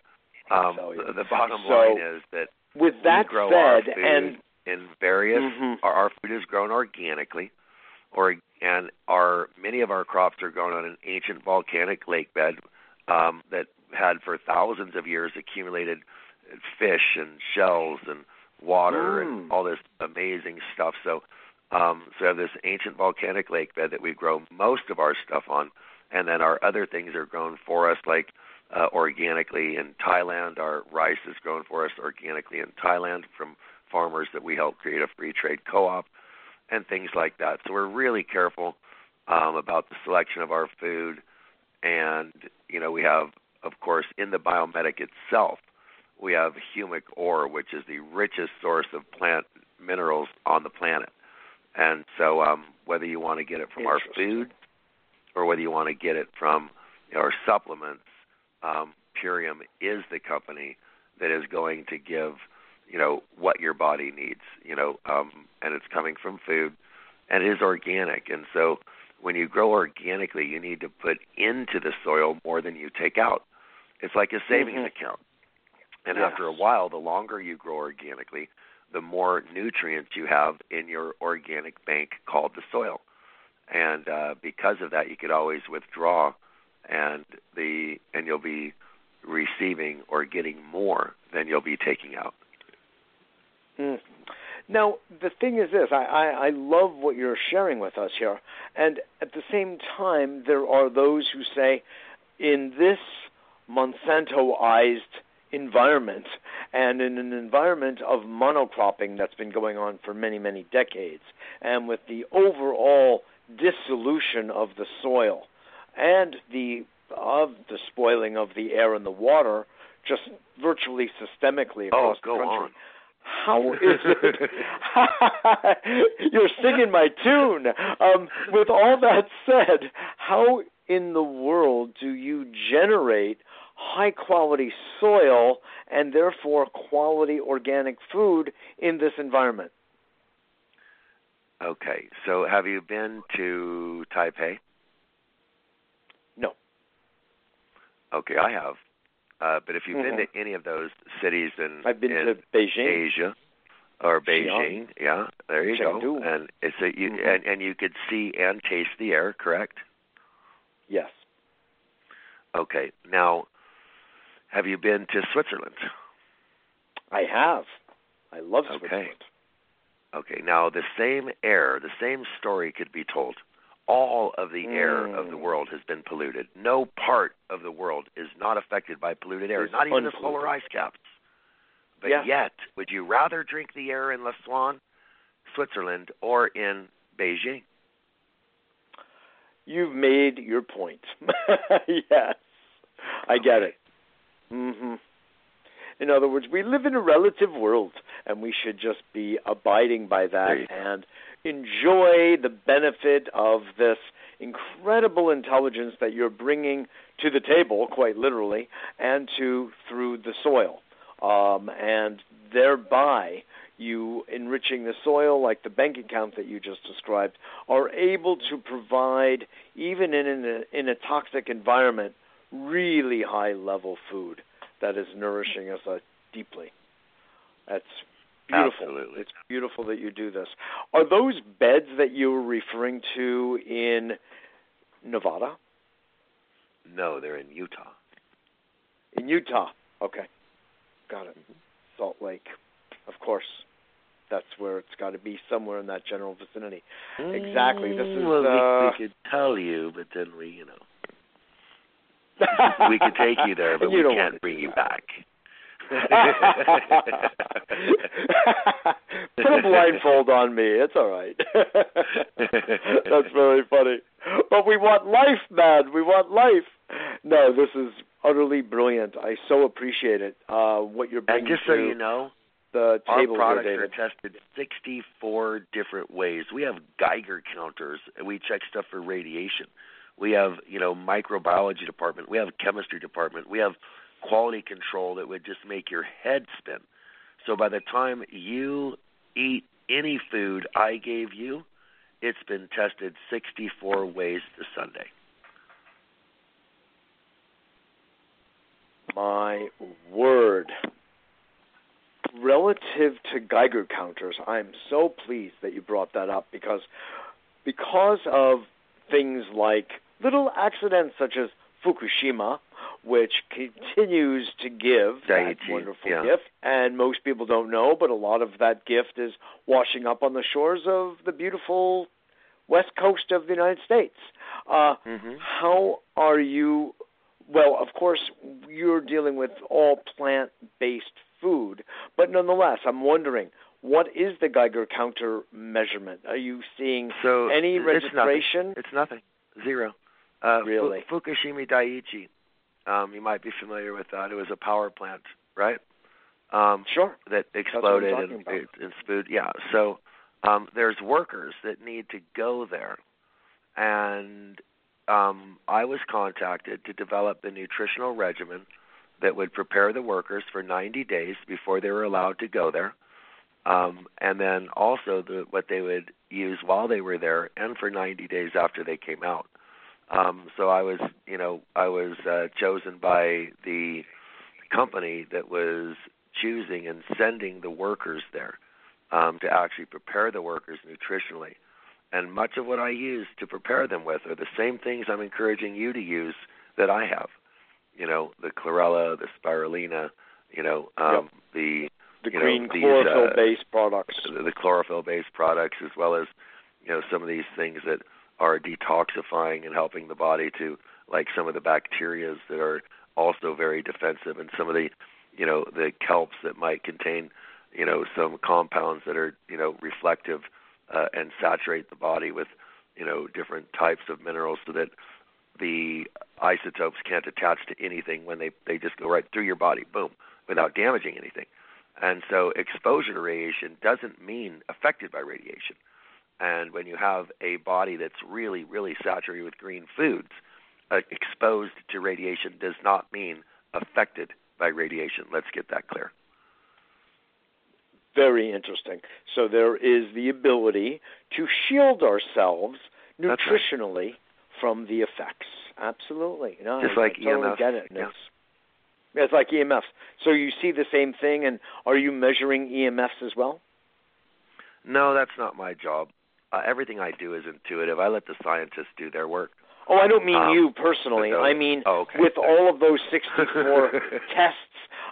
um, the, the bottom So, line is that With that we grow our said, food and in various Mhm. our, our food is grown organically or and our many of our crops are grown on an ancient volcanic lake bed um, that had for thousands of years accumulated fish and shells and water Mm. and all this amazing stuff so um, so we have this ancient volcanic lake bed that we grow most of our stuff on and then our other things are grown for us like uh, organically in Thailand. Our rice is grown for us organically in Thailand from farmers that we help create a free trade co-op and things like that. So we're really careful um, about the selection of our food, and you know we have, of course, in the Biome Medic itself, we have humic ore, which is the richest source of plant minerals on the planet. And so, um, whether you want to get it from our food or whether you want to get it from our supplements, um, Purium is the company that is going to give, you know, what your body needs, you know, um, and it's coming from food, and it is organic. And so, when you grow organically, you need to put into the soil more than you take out. It's like a savings Mhm. account. And Yes. after a while, the longer you grow organically, the more nutrients you have in your organic bank called the soil. And uh, because of that, you could always withdraw, and the and you'll be receiving or getting more than you'll be taking out. Mm. Now, the thing is this I, I, I love what you're sharing with us here. And at the same time, there are those who say, in this Monsantoized environment and in an environment of monocropping that's been going on for many, many decades, and with the overall dissolution of the soil and the of the spoiling of the air and the water just virtually systemically oh, across oh, the country. On. How is it? You're singing my tune. Um, with all that said, how in the world do you generate high quality soil and therefore quality organic food in this environment? Okay, so have you been to Taipei? No. Okay, I have. Uh, but if you've mm-hmm. been to any of those cities in, I've been in to Beijing, Asia, or Beijing, yeah, there you Chengdu. go. And it's a, you mm-hmm. and and you could see and taste the air, correct? Yes. Okay. Now, have you been to Switzerland? I have. I love Switzerland. okay. Switzerland. Okay. Now, the same air, the same story could be told. All of the mm. air of the world has been polluted. No part of the world is not affected by polluted air, It's not even unpolluted. the polar ice caps. But Yeah. yet, would you rather drink the air in Lausanne, Switzerland, or in Beijing? You've made your point. yes, I get it. hmm In other words, we live in a relative world, and we should just be abiding by that There you go. and enjoy the benefit of this incredible intelligence that you're bringing to the table, quite literally, and to through the soil, um, and thereby you enriching the soil, like the bank account that you just described, are able to provide, even in a, in a toxic environment, really high level food that is nourishing us uh, deeply. That's beautiful. Absolutely. It's beautiful that you do this. Are those beds that you were referring to in Nevada? No, they're in Utah. In Utah. Okay. Got it. Salt Lake. Of course. That's where it's got to be somewhere in that general vicinity. Exactly. This is well, we, uh, we could tell you, but then we, you know, we could take you there, but You we can't bring you that. back. Put a blindfold on me. It's all right. That's very funny. But we want life, man. We want life. No, this is utterly brilliant. I so appreciate it. Uh, what you're bringing and just so you know, the our table products here, are tested 64 different ways. We have Geiger counters, and we check stuff for radiation. We have, you know, microbiology department. We have chemistry department. We have quality control that would just make your head spin. So by the time you eat any food I gave you, it's been tested 64 ways to Sunday. My word. Relative to Geiger counters, I'm so pleased that you brought that up because because of things like little accidents such as Fukushima, which continues to give that wonderful yeah. gift, and most people don't know, but a lot of that gift is washing up on the shores of the beautiful west coast of the United States. Uh, Mm-hmm. how are you? Well, of course, you're dealing with all plant based food, but nonetheless, I'm wondering what is the Geiger counter measurement? Are you seeing So any it's registration? Nothing. It's nothing. Zero. Uh, Really? Fukushima Daiichi. Um, you might be familiar with that. It was a power plant, right? Um, Sure. that exploded and, and spewed. Yeah. So um, there's workers that need to go there, and um, I was contacted to develop the nutritional regimen that would prepare the workers for 90 days before they were allowed to go there, um, and then also the, what they would use while they were there and for 90 days after they came out. Um, so I was, you know, I was uh, chosen by the company that was choosing and sending the workers there um, to actually prepare the workers nutritionally. And much of what I use to prepare them with are the same things I'm encouraging you to use that I have. You know, the chlorella, the spirulina, you know, um, the the you green know, these, chlorophyll-based uh, products. The, the chlorophyll-based products, as well as you know some of these things that are detoxifying and helping the body to, like some of the bacterias that are also very defensive, and some of the, you know, the kelps that might contain, you know, some compounds that are, you know, reflective uh, and saturate the body with, you know, different types of minerals, so that the isotopes can't attach to anything when they they just go right through your body, boom, without damaging anything. And so exposure to radiation doesn't mean affected by radiation. And when you have a body that's really, really saturated with green foods, uh, exposed to radiation does not mean affected by radiation. Let's get that clear. Very interesting. So there is the ability to shield ourselves nutritionally right. from the effects. Absolutely. No, Just I, like I totally EMF. get it. Yeah. It's, it's like EMFs. So you see the same thing, and are you measuring EMFs as well? No, that's not my job. Uh, everything I do is intuitive. I let the scientists do their work. Oh, I don't mean um, you personally. those, I mean oh, okay. with all of those 64 tests.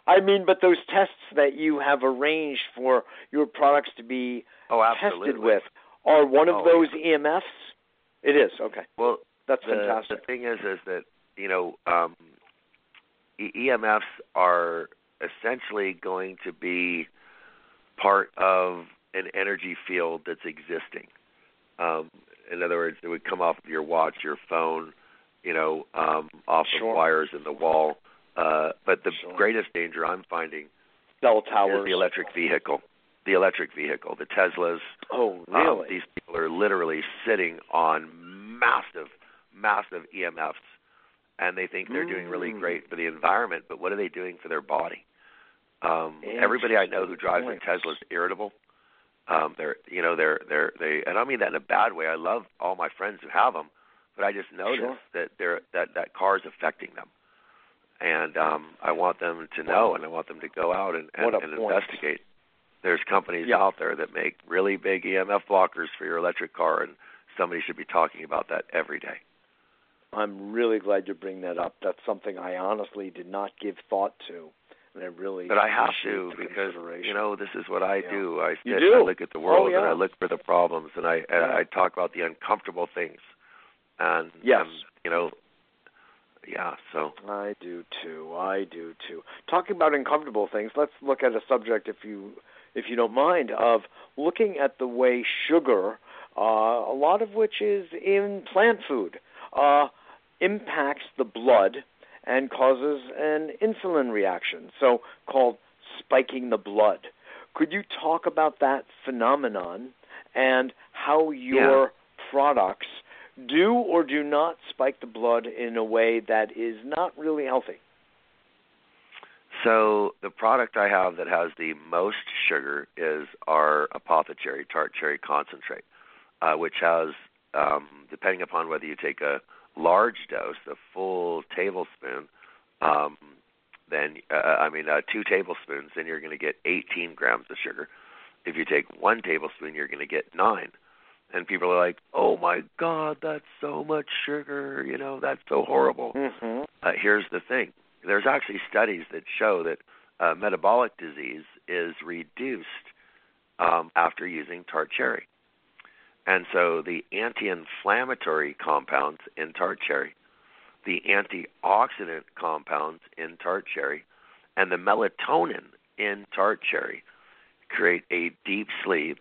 I mean, but those tests that you have arranged for your products to be oh, tested with are one of oh, those yeah. EMFs. It is okay. Well, That's the, fantastic. The thing is, is that you know, um, e- EMFs are essentially going to be part of an energy field that's existing. Um, in other words, it would come off of your watch, your phone, you know, um, off Sure. of wires in the wall. Uh, but the Sure. greatest danger I'm finding Cell is towers. the electric vehicle. The electric vehicle, the Teslas. oh, Um, really? these people are literally sitting on massive, massive EMFs, and they think they're doing really Mm. great for the environment. But what are they doing for their body? Um, everybody I know who drives a Tesla is irritable. Um, they're, you know, they're, they're, they, and I don't mean that in a bad way. I love all my friends who have them, but I just notice Sure. that they're that that car is affecting them, and um, I want them to know, and I want them to go out and, and, and point. investigate. There's companies Yeah. out there that make really big EMF blockers for your electric car, and somebody should be talking about that every day. I'm really glad you bring that up. That's something I honestly did not give thought to, and I really. But I have to because you know this is what I Yeah. do. I You sit do? I look at the world Oh, yeah. and I look for the problems and I and Yeah. I talk about the uncomfortable things. And Yes. and, you know, yeah. So I do too. I do too. Talking about uncomfortable things, let's look at a subject, if you if you don't mind, of looking at the way sugar, uh, a lot of which is in plant food, uh, impacts the blood and causes an insulin reaction, so called spiking the blood. Could you talk about that phenomenon and how your products do or do not spike the blood in a way that is not really healthy? so the product I have that has the most sugar is our Apothe-Cherry tart cherry concentrate, uh, which has um, depending upon whether you take a large dose, a full tablespoon, um, then uh, I mean uh, two tablespoons, then you're going to get 18 grams of sugar. If you take one tablespoon, you're going to get nine. And people are like, "Oh my God, that's so much sugar! You know, that's so horrible." Mm-hmm. Uh, here's the thing: there's actually studies that show that uh, metabolic disease is reduced um, after using tart cherry. And so the anti-inflammatory compounds in tart cherry, the antioxidant compounds in tart cherry, and the melatonin in tart cherry create a deep sleep,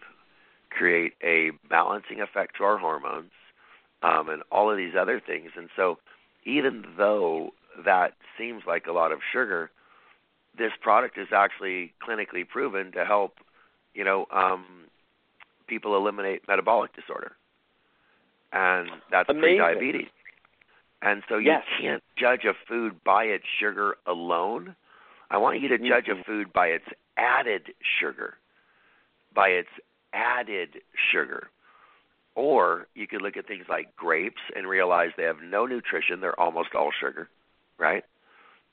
create a balancing effect to our hormones, um, and all of these other things. And so even though that seems like a lot of sugar, this product is actually clinically proven to help, you know, um, people eliminate metabolic disorder, and that's Amazing. prediabetes. And so you Yes. can't judge a food by its sugar alone. I want you to judge a food by its added sugar, by its added sugar. Or you could look at things like grapes and realize they have no nutrition; they're almost all sugar, right?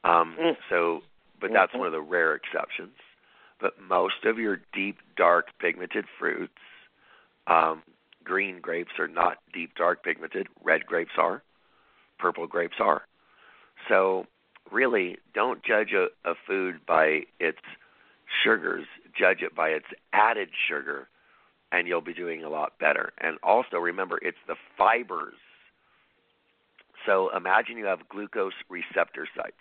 Um, Mm. So, but that's Mhm. one of the rare exceptions. But most of your deep, dark, pigmented fruits, um, green grapes are not deep, dark, pigmented. Red grapes are. Purple grapes are. So, really, don't judge a, a food by its sugars. judge it by its added sugar, and you'll be doing a lot better. And also remember, it's the fibers. So imagine you have glucose receptor sites.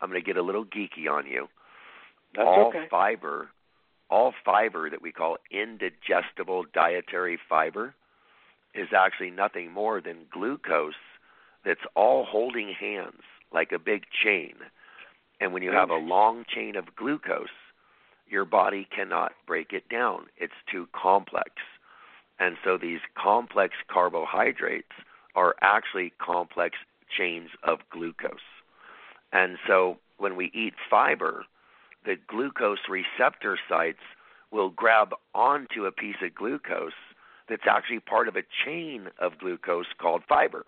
I'm going to get a little geeky on you. That's all okay. fiber, all fiber that we call indigestible dietary fiber is actually nothing more than glucose that's all holding hands like a big chain. And when you have a long chain of glucose, your body cannot break it down. It's too complex. And so these complex carbohydrates are actually complex chains of glucose. And so when we eat fiber, the glucose receptor sites will grab onto a piece of glucose that's actually part of a chain of glucose called fiber.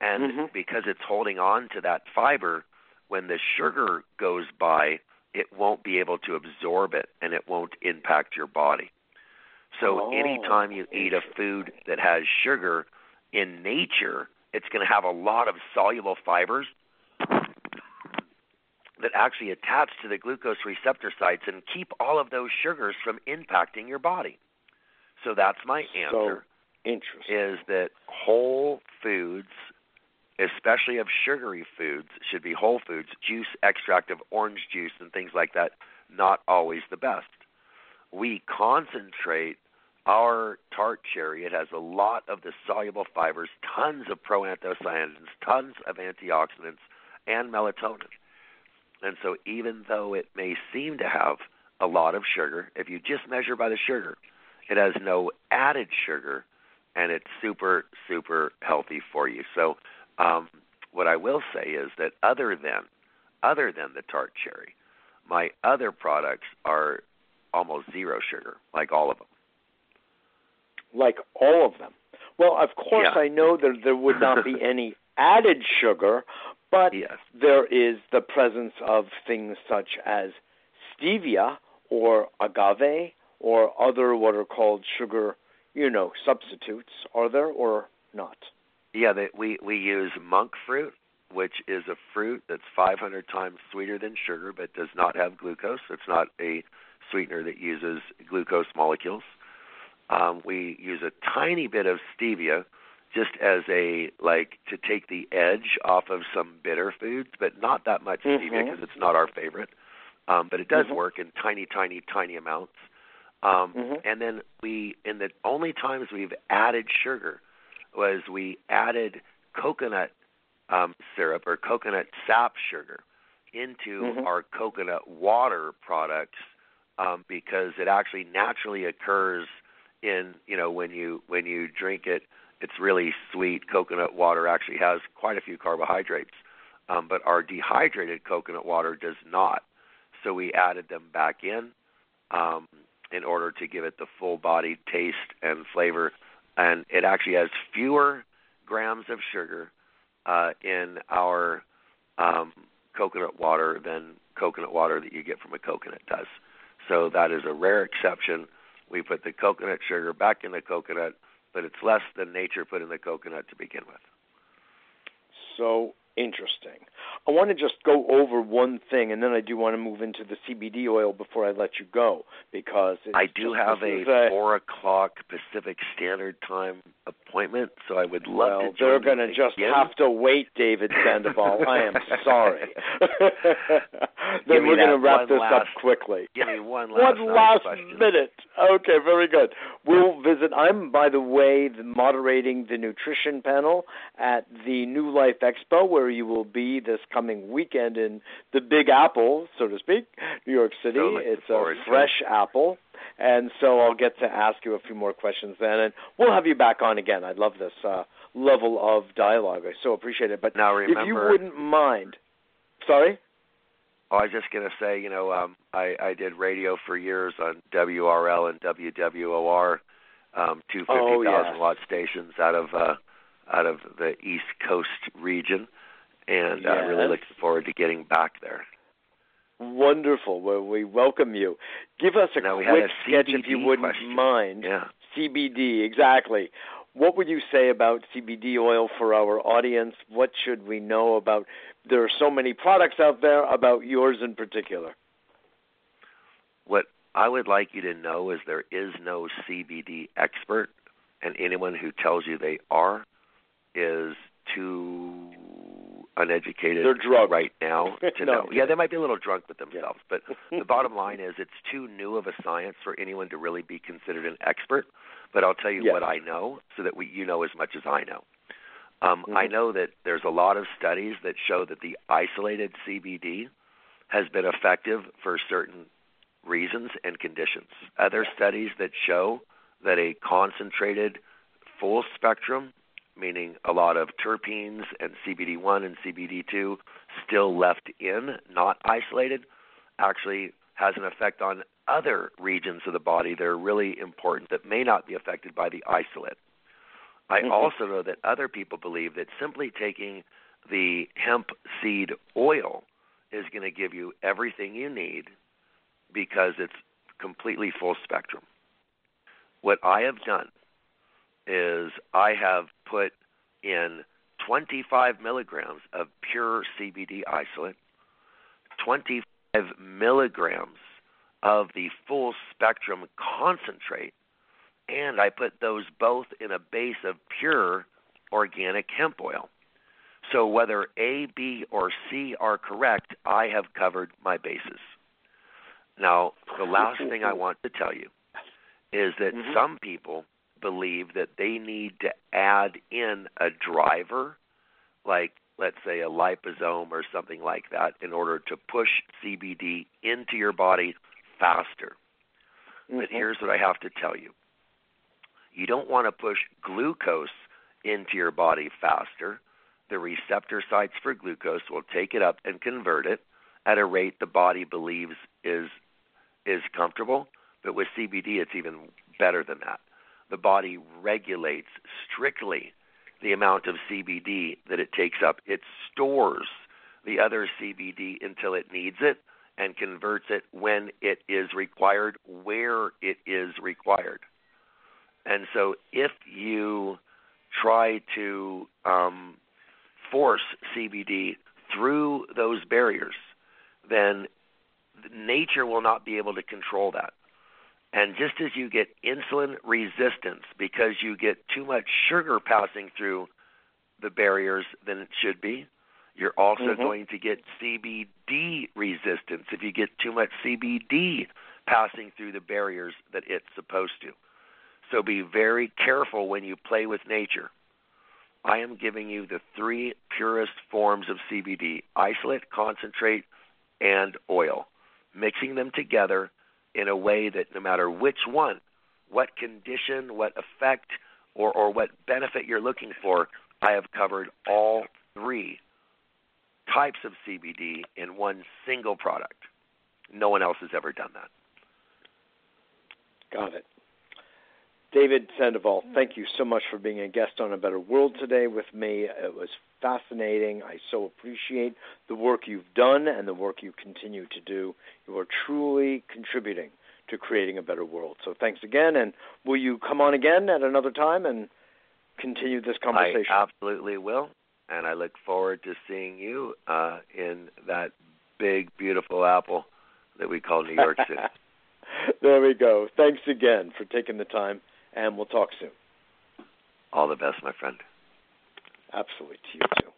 And mm-hmm. because it's holding on to that fiber, when the sugar goes by, it won't be able to absorb it and it won't impact your body. So oh, anytime you eat a food that has sugar in nature, it's going to have a lot of soluble fibers that actually attach to the glucose receptor sites and keep all of those sugars from impacting your body. So that's my answer. So interesting. Is that whole foods, especially of sugary foods, should be whole foods, juice extract of orange juice and things like that, not always the best. We concentrate our tart cherry. It has a lot of the soluble fibers, tons of proanthocyanins, tons of antioxidants, and melatonin. And so, even though it may seem to have a lot of sugar, if you just measure by the sugar, it has no added sugar, and it's super, super healthy for you. So, um, what I will say is that other than other than the tart cherry, my other products are almost zero sugar, like all of them. Like all of them. Well, of course, yeah. I know that there would not be any added sugar, but yes. there is the presence of things such as stevia or agave or other what are called sugar, you know, substitutes. Are there or not? Yeah, they, we we use monk fruit, which is a fruit that's 500 times sweeter than sugar, but does not have glucose. It's not a sweetener that uses glucose molecules. Um, we use a tiny bit of stevia, just as a like to take the edge off of some bitter foods, but not that much mm-hmm. stevia because it's not our favorite. Um, but it does mm-hmm. work in tiny, tiny, tiny amounts. Um, mm-hmm. And then we, in the only times we've added sugar, was we added coconut um, syrup or coconut sap sugar into mm-hmm. our coconut water products um, because it actually naturally occurs in you know when you when you drink it it's really sweet. Coconut water actually has quite a few carbohydrates, um, but our dehydrated coconut water does not. So we added them back in um, in order to give it the full body taste and flavor. And it actually has fewer grams of sugar uh, in our um, coconut water than coconut water that you get from a coconut does. So that is a rare exception. We put the coconut sugar back in the coconut but it's less than nature put in the coconut to begin with. So interesting. I want to just go over one thing, and then I do want to move into the CBD oil before I let you go because I do have a, a four o'clock Pacific Standard Time appointment, so I would love well, to. they're going to just begin. have to wait, David Sandoval. I am sorry. then we're going to wrap this last, up quickly. Give me one last, one last question. minute. Okay, very good. We'll visit. I'm, by the way, the moderating the nutrition panel at the New Life Expo, where you will be this coming weekend in the Big Apple, so to speak, New York City. It's a fresh apple. And so I'll get to ask you a few more questions then, and we'll have you back on again. I love this uh, level of dialogue. I so appreciate it. But now remember, if you wouldn't mind, sorry. Oh, I was just going to say, you know, um, I, I did radio for years on WRL and WWOR, um, two fifty thousand oh, yes. watt stations out of uh, out of the East Coast region, and yes. uh, really looking forward to getting back there. Wonderful. Well, we welcome you. Give us a now, quick a sketch, if you wouldn't question. mind. Yeah. CBD, exactly. What would you say about CBD oil for our audience? What should we know about? There are so many products out there. About yours in particular. What I would like you to know is there is no CBD expert, and anyone who tells you they are is too uneducated They're drunk. right now to No, know. Yeah, they might be a little drunk with themselves, but the bottom line is it's too new of a science for anyone to really be considered an expert. But I'll tell you Yes. what I know so that we, you know as much as I know. Um, I Mhm. know that there's a lot of studies that show that the isolated CBD has been effective for certain reasons and conditions. Other studies that show that a concentrated full spectrum, meaning a lot of terpenes and CBD1 and CBD2 still left in, not isolated, actually has an effect on other regions of the body that are really important that may not be affected by the isolate. I Mhm. also know that other people believe that simply taking the hemp seed oil is going to give you everything you need because it's completely full spectrum. What I have done is I have put in 25 milligrams of pure CBD isolate, 25 milligrams of the full spectrum concentrate, and I put those both in a base of pure organic hemp oil. So whether A, B, or C are correct, I have covered my bases. Now, the last thing I want to tell you is that Mhm. some people believe that they need to add in a driver, like let's say a liposome or something like that, in order to push CBD into your body faster. But Mhm. here's what I have to tell you you don't want to push glucose into your body faster. The receptor sites for glucose will take it up and convert it at a rate the body believes is is comfortable. But with CBD, it's even better than that. The body regulates strictly the amount of CBD that it takes up. It stores the other CBD until it needs it and converts it when it is required, where it is required. And so if you try to um, force CBD through those barriers, then nature will not be able to control that. And just as you get insulin resistance because you get too much sugar passing through the barriers than it should be, you're also Mhm. going to get CBD resistance if you get too much CBD passing through the barriers that it's supposed to. So be very careful when you play with nature. I am giving you the three purest forms of CBD isolate, concentrate, and oil, mixing them together in a way that no matter which one, what condition, what effect, or, or what benefit you're looking for, I have covered all three types of CBD in one single product. No one else has ever done that. Got it. David Sandoval, thank you so much for being a guest on A Better World today with me. It was fascinating. I so appreciate the work you've done and the work you continue to do. You are truly contributing to creating a better world. So thanks again, and will you come on again at another time and continue this conversation? I absolutely will, and I look forward to seeing you uh, in that big, beautiful apple that we call New York City. there we go. Thanks again for taking the time, and we'll talk soon. All the best, my friend. Absolutely to you too.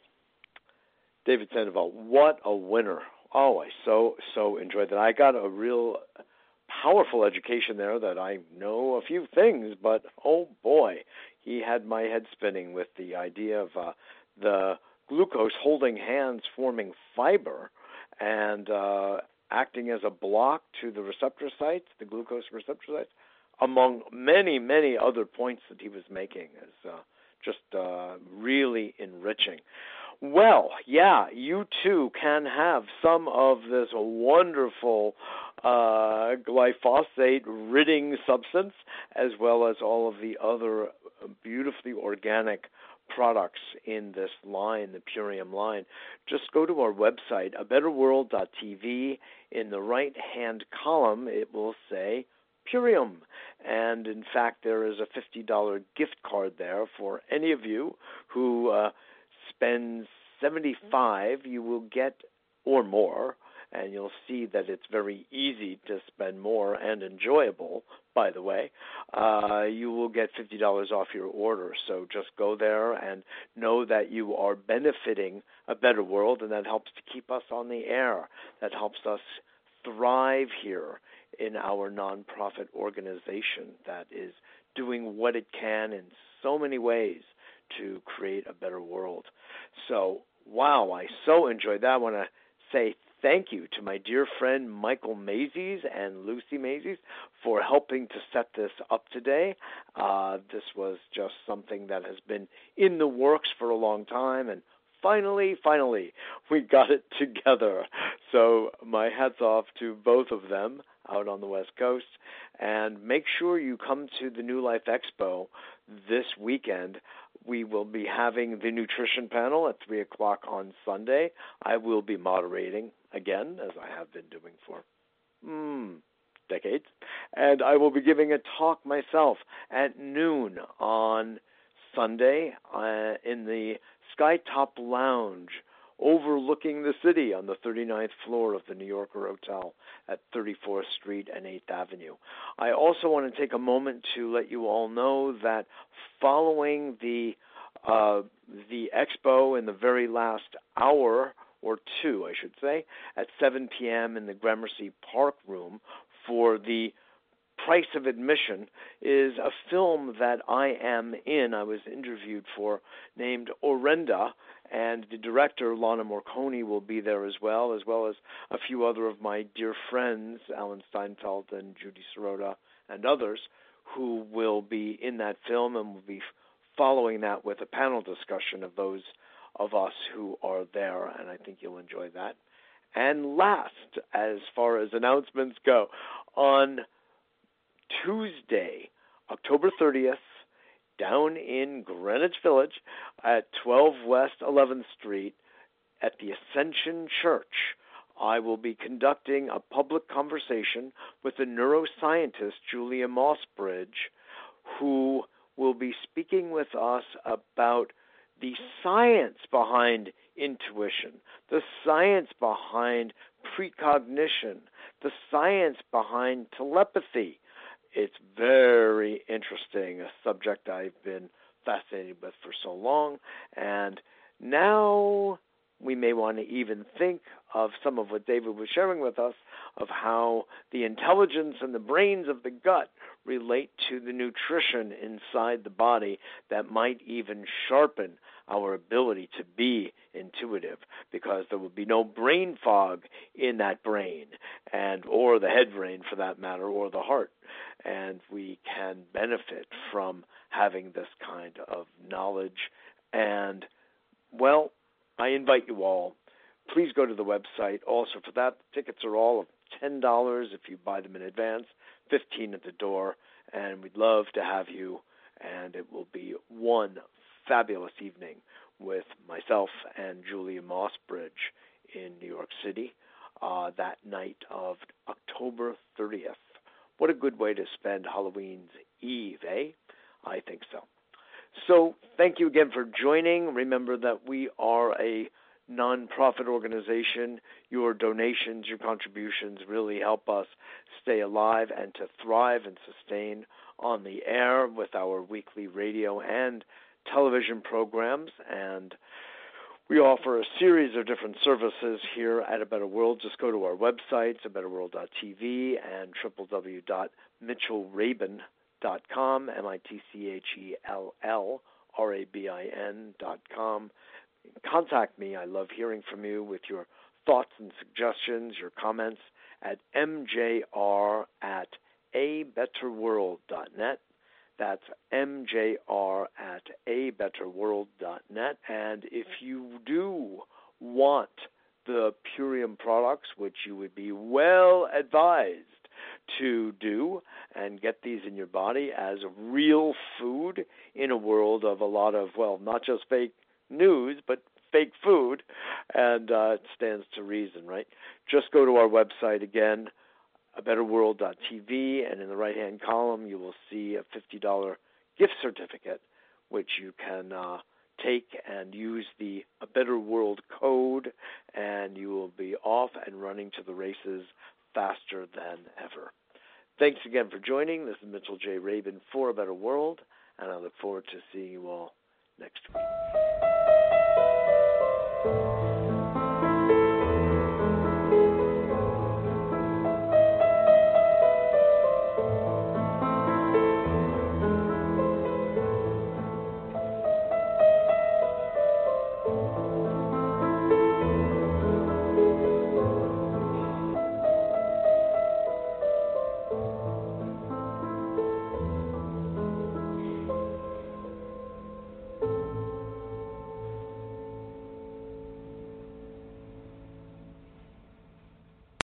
David Sandoval, what a winner. Oh, I so, so enjoyed that. I got a real powerful education there that I know a few things, but oh boy, he had my head spinning with the idea of uh, the glucose holding hands forming fiber and uh, acting as a block to the receptor sites, the glucose receptor sites, among many, many other points that he was making. Is uh, just uh, really enriching. Well, yeah, you too can have some of this wonderful uh, glyphosate ridding substance, as well as all of the other beautifully organic products in this line, the Purium line. Just go to our website, abetterworld.tv. In the right hand column, it will say Purium. And in fact, there is a $50 gift card there for any of you who uh, spends 75 you will get or more and you'll see that it's very easy to spend more and enjoyable. By the way, uh, you will get fifty dollars off your order. So just go there and know that you are benefiting a better world, and that helps to keep us on the air. That helps us thrive here in our nonprofit organization that is doing what it can in so many ways to create a better world. So, wow, I so enjoyed that. I want to say thank you to my dear friend Michael Mazies and Lucy Mazies for helping to set this up today. Uh, this was just something that has been in the works for a long time, and finally, finally, we got it together. So, my hats off to both of them out on the West Coast. And make sure you come to the New Life Expo this weekend. We will be having the nutrition panel at 3 o'clock on Sunday. I will be moderating again, as I have been doing for mm, decades. And I will be giving a talk myself at noon on Sunday uh, in the Skytop Lounge overlooking the city on the 39th floor of the New Yorker Hotel at 34th Street and 8th Avenue. I also want to take a moment to let you all know that following the uh, the expo in the very last hour or two, I should say, at 7 p.m. in the Gramercy Park Room for the price of admission is a film that I am in. I was interviewed for named Orenda, and the director Lana Morcone will be there as well, as well as a few other of my dear friends, Alan Steinfeld and Judy Sirota, and others, who will be in that film, and will be following that with a panel discussion of those of us who are there, and I think you'll enjoy that. And last, as far as announcements go, on Tuesday, October 30th, down in Greenwich Village at 12 West 11th Street at the Ascension Church. I will be conducting a public conversation with the neuroscientist Julia Mossbridge, who will be speaking with us about the science behind intuition, the science behind precognition, the science behind telepathy, it's very interesting, a subject I've been fascinated with for so long. And now we may want to even think of some of what David was sharing with us of how the intelligence and the brains of the gut relate to the nutrition inside the body that might even sharpen our ability to be intuitive because there will be no brain fog in that brain and or the head brain for that matter or the heart. And we can benefit from having this kind of knowledge. And well I invite you all please go to the website. Also for that tickets are all of $10 if you buy them in advance 15 at the door and we'd love to have you and it will be one fabulous evening with myself and Julia Mossbridge in New York City uh, that night of October 30th. What a good way to spend Halloween's Eve, eh? I think so. So, thank you again for joining. Remember that we are a nonprofit organization. Your donations, your contributions really help us stay alive and to thrive and sustain on the air with our weekly radio and television programs. And we offer a series of different services here at A Better World. Just go to our websites, abetterworld.tv and www.mitchellrabin.com, M I T C H E L L R A B I N.com. Contact me. I love hearing from you with your thoughts and suggestions, your comments at mjr at abetterworld.net. That's mjr at abetterworld.net. And if you do want the Purium products, which you would be well advised to do and get these in your body as real food in a world of a lot of, well, not just fake news, but fake food, and uh, it stands to reason, right? Just go to our website again, abetterworld.tv, and in the right hand column, you will see a $50 gift certificate, which you can uh, take and use the A Better World code, and you will be off and running to the races faster than ever. Thanks again for joining. This is Mitchell J. Rabin for A Better World, and I look forward to seeing you all next week.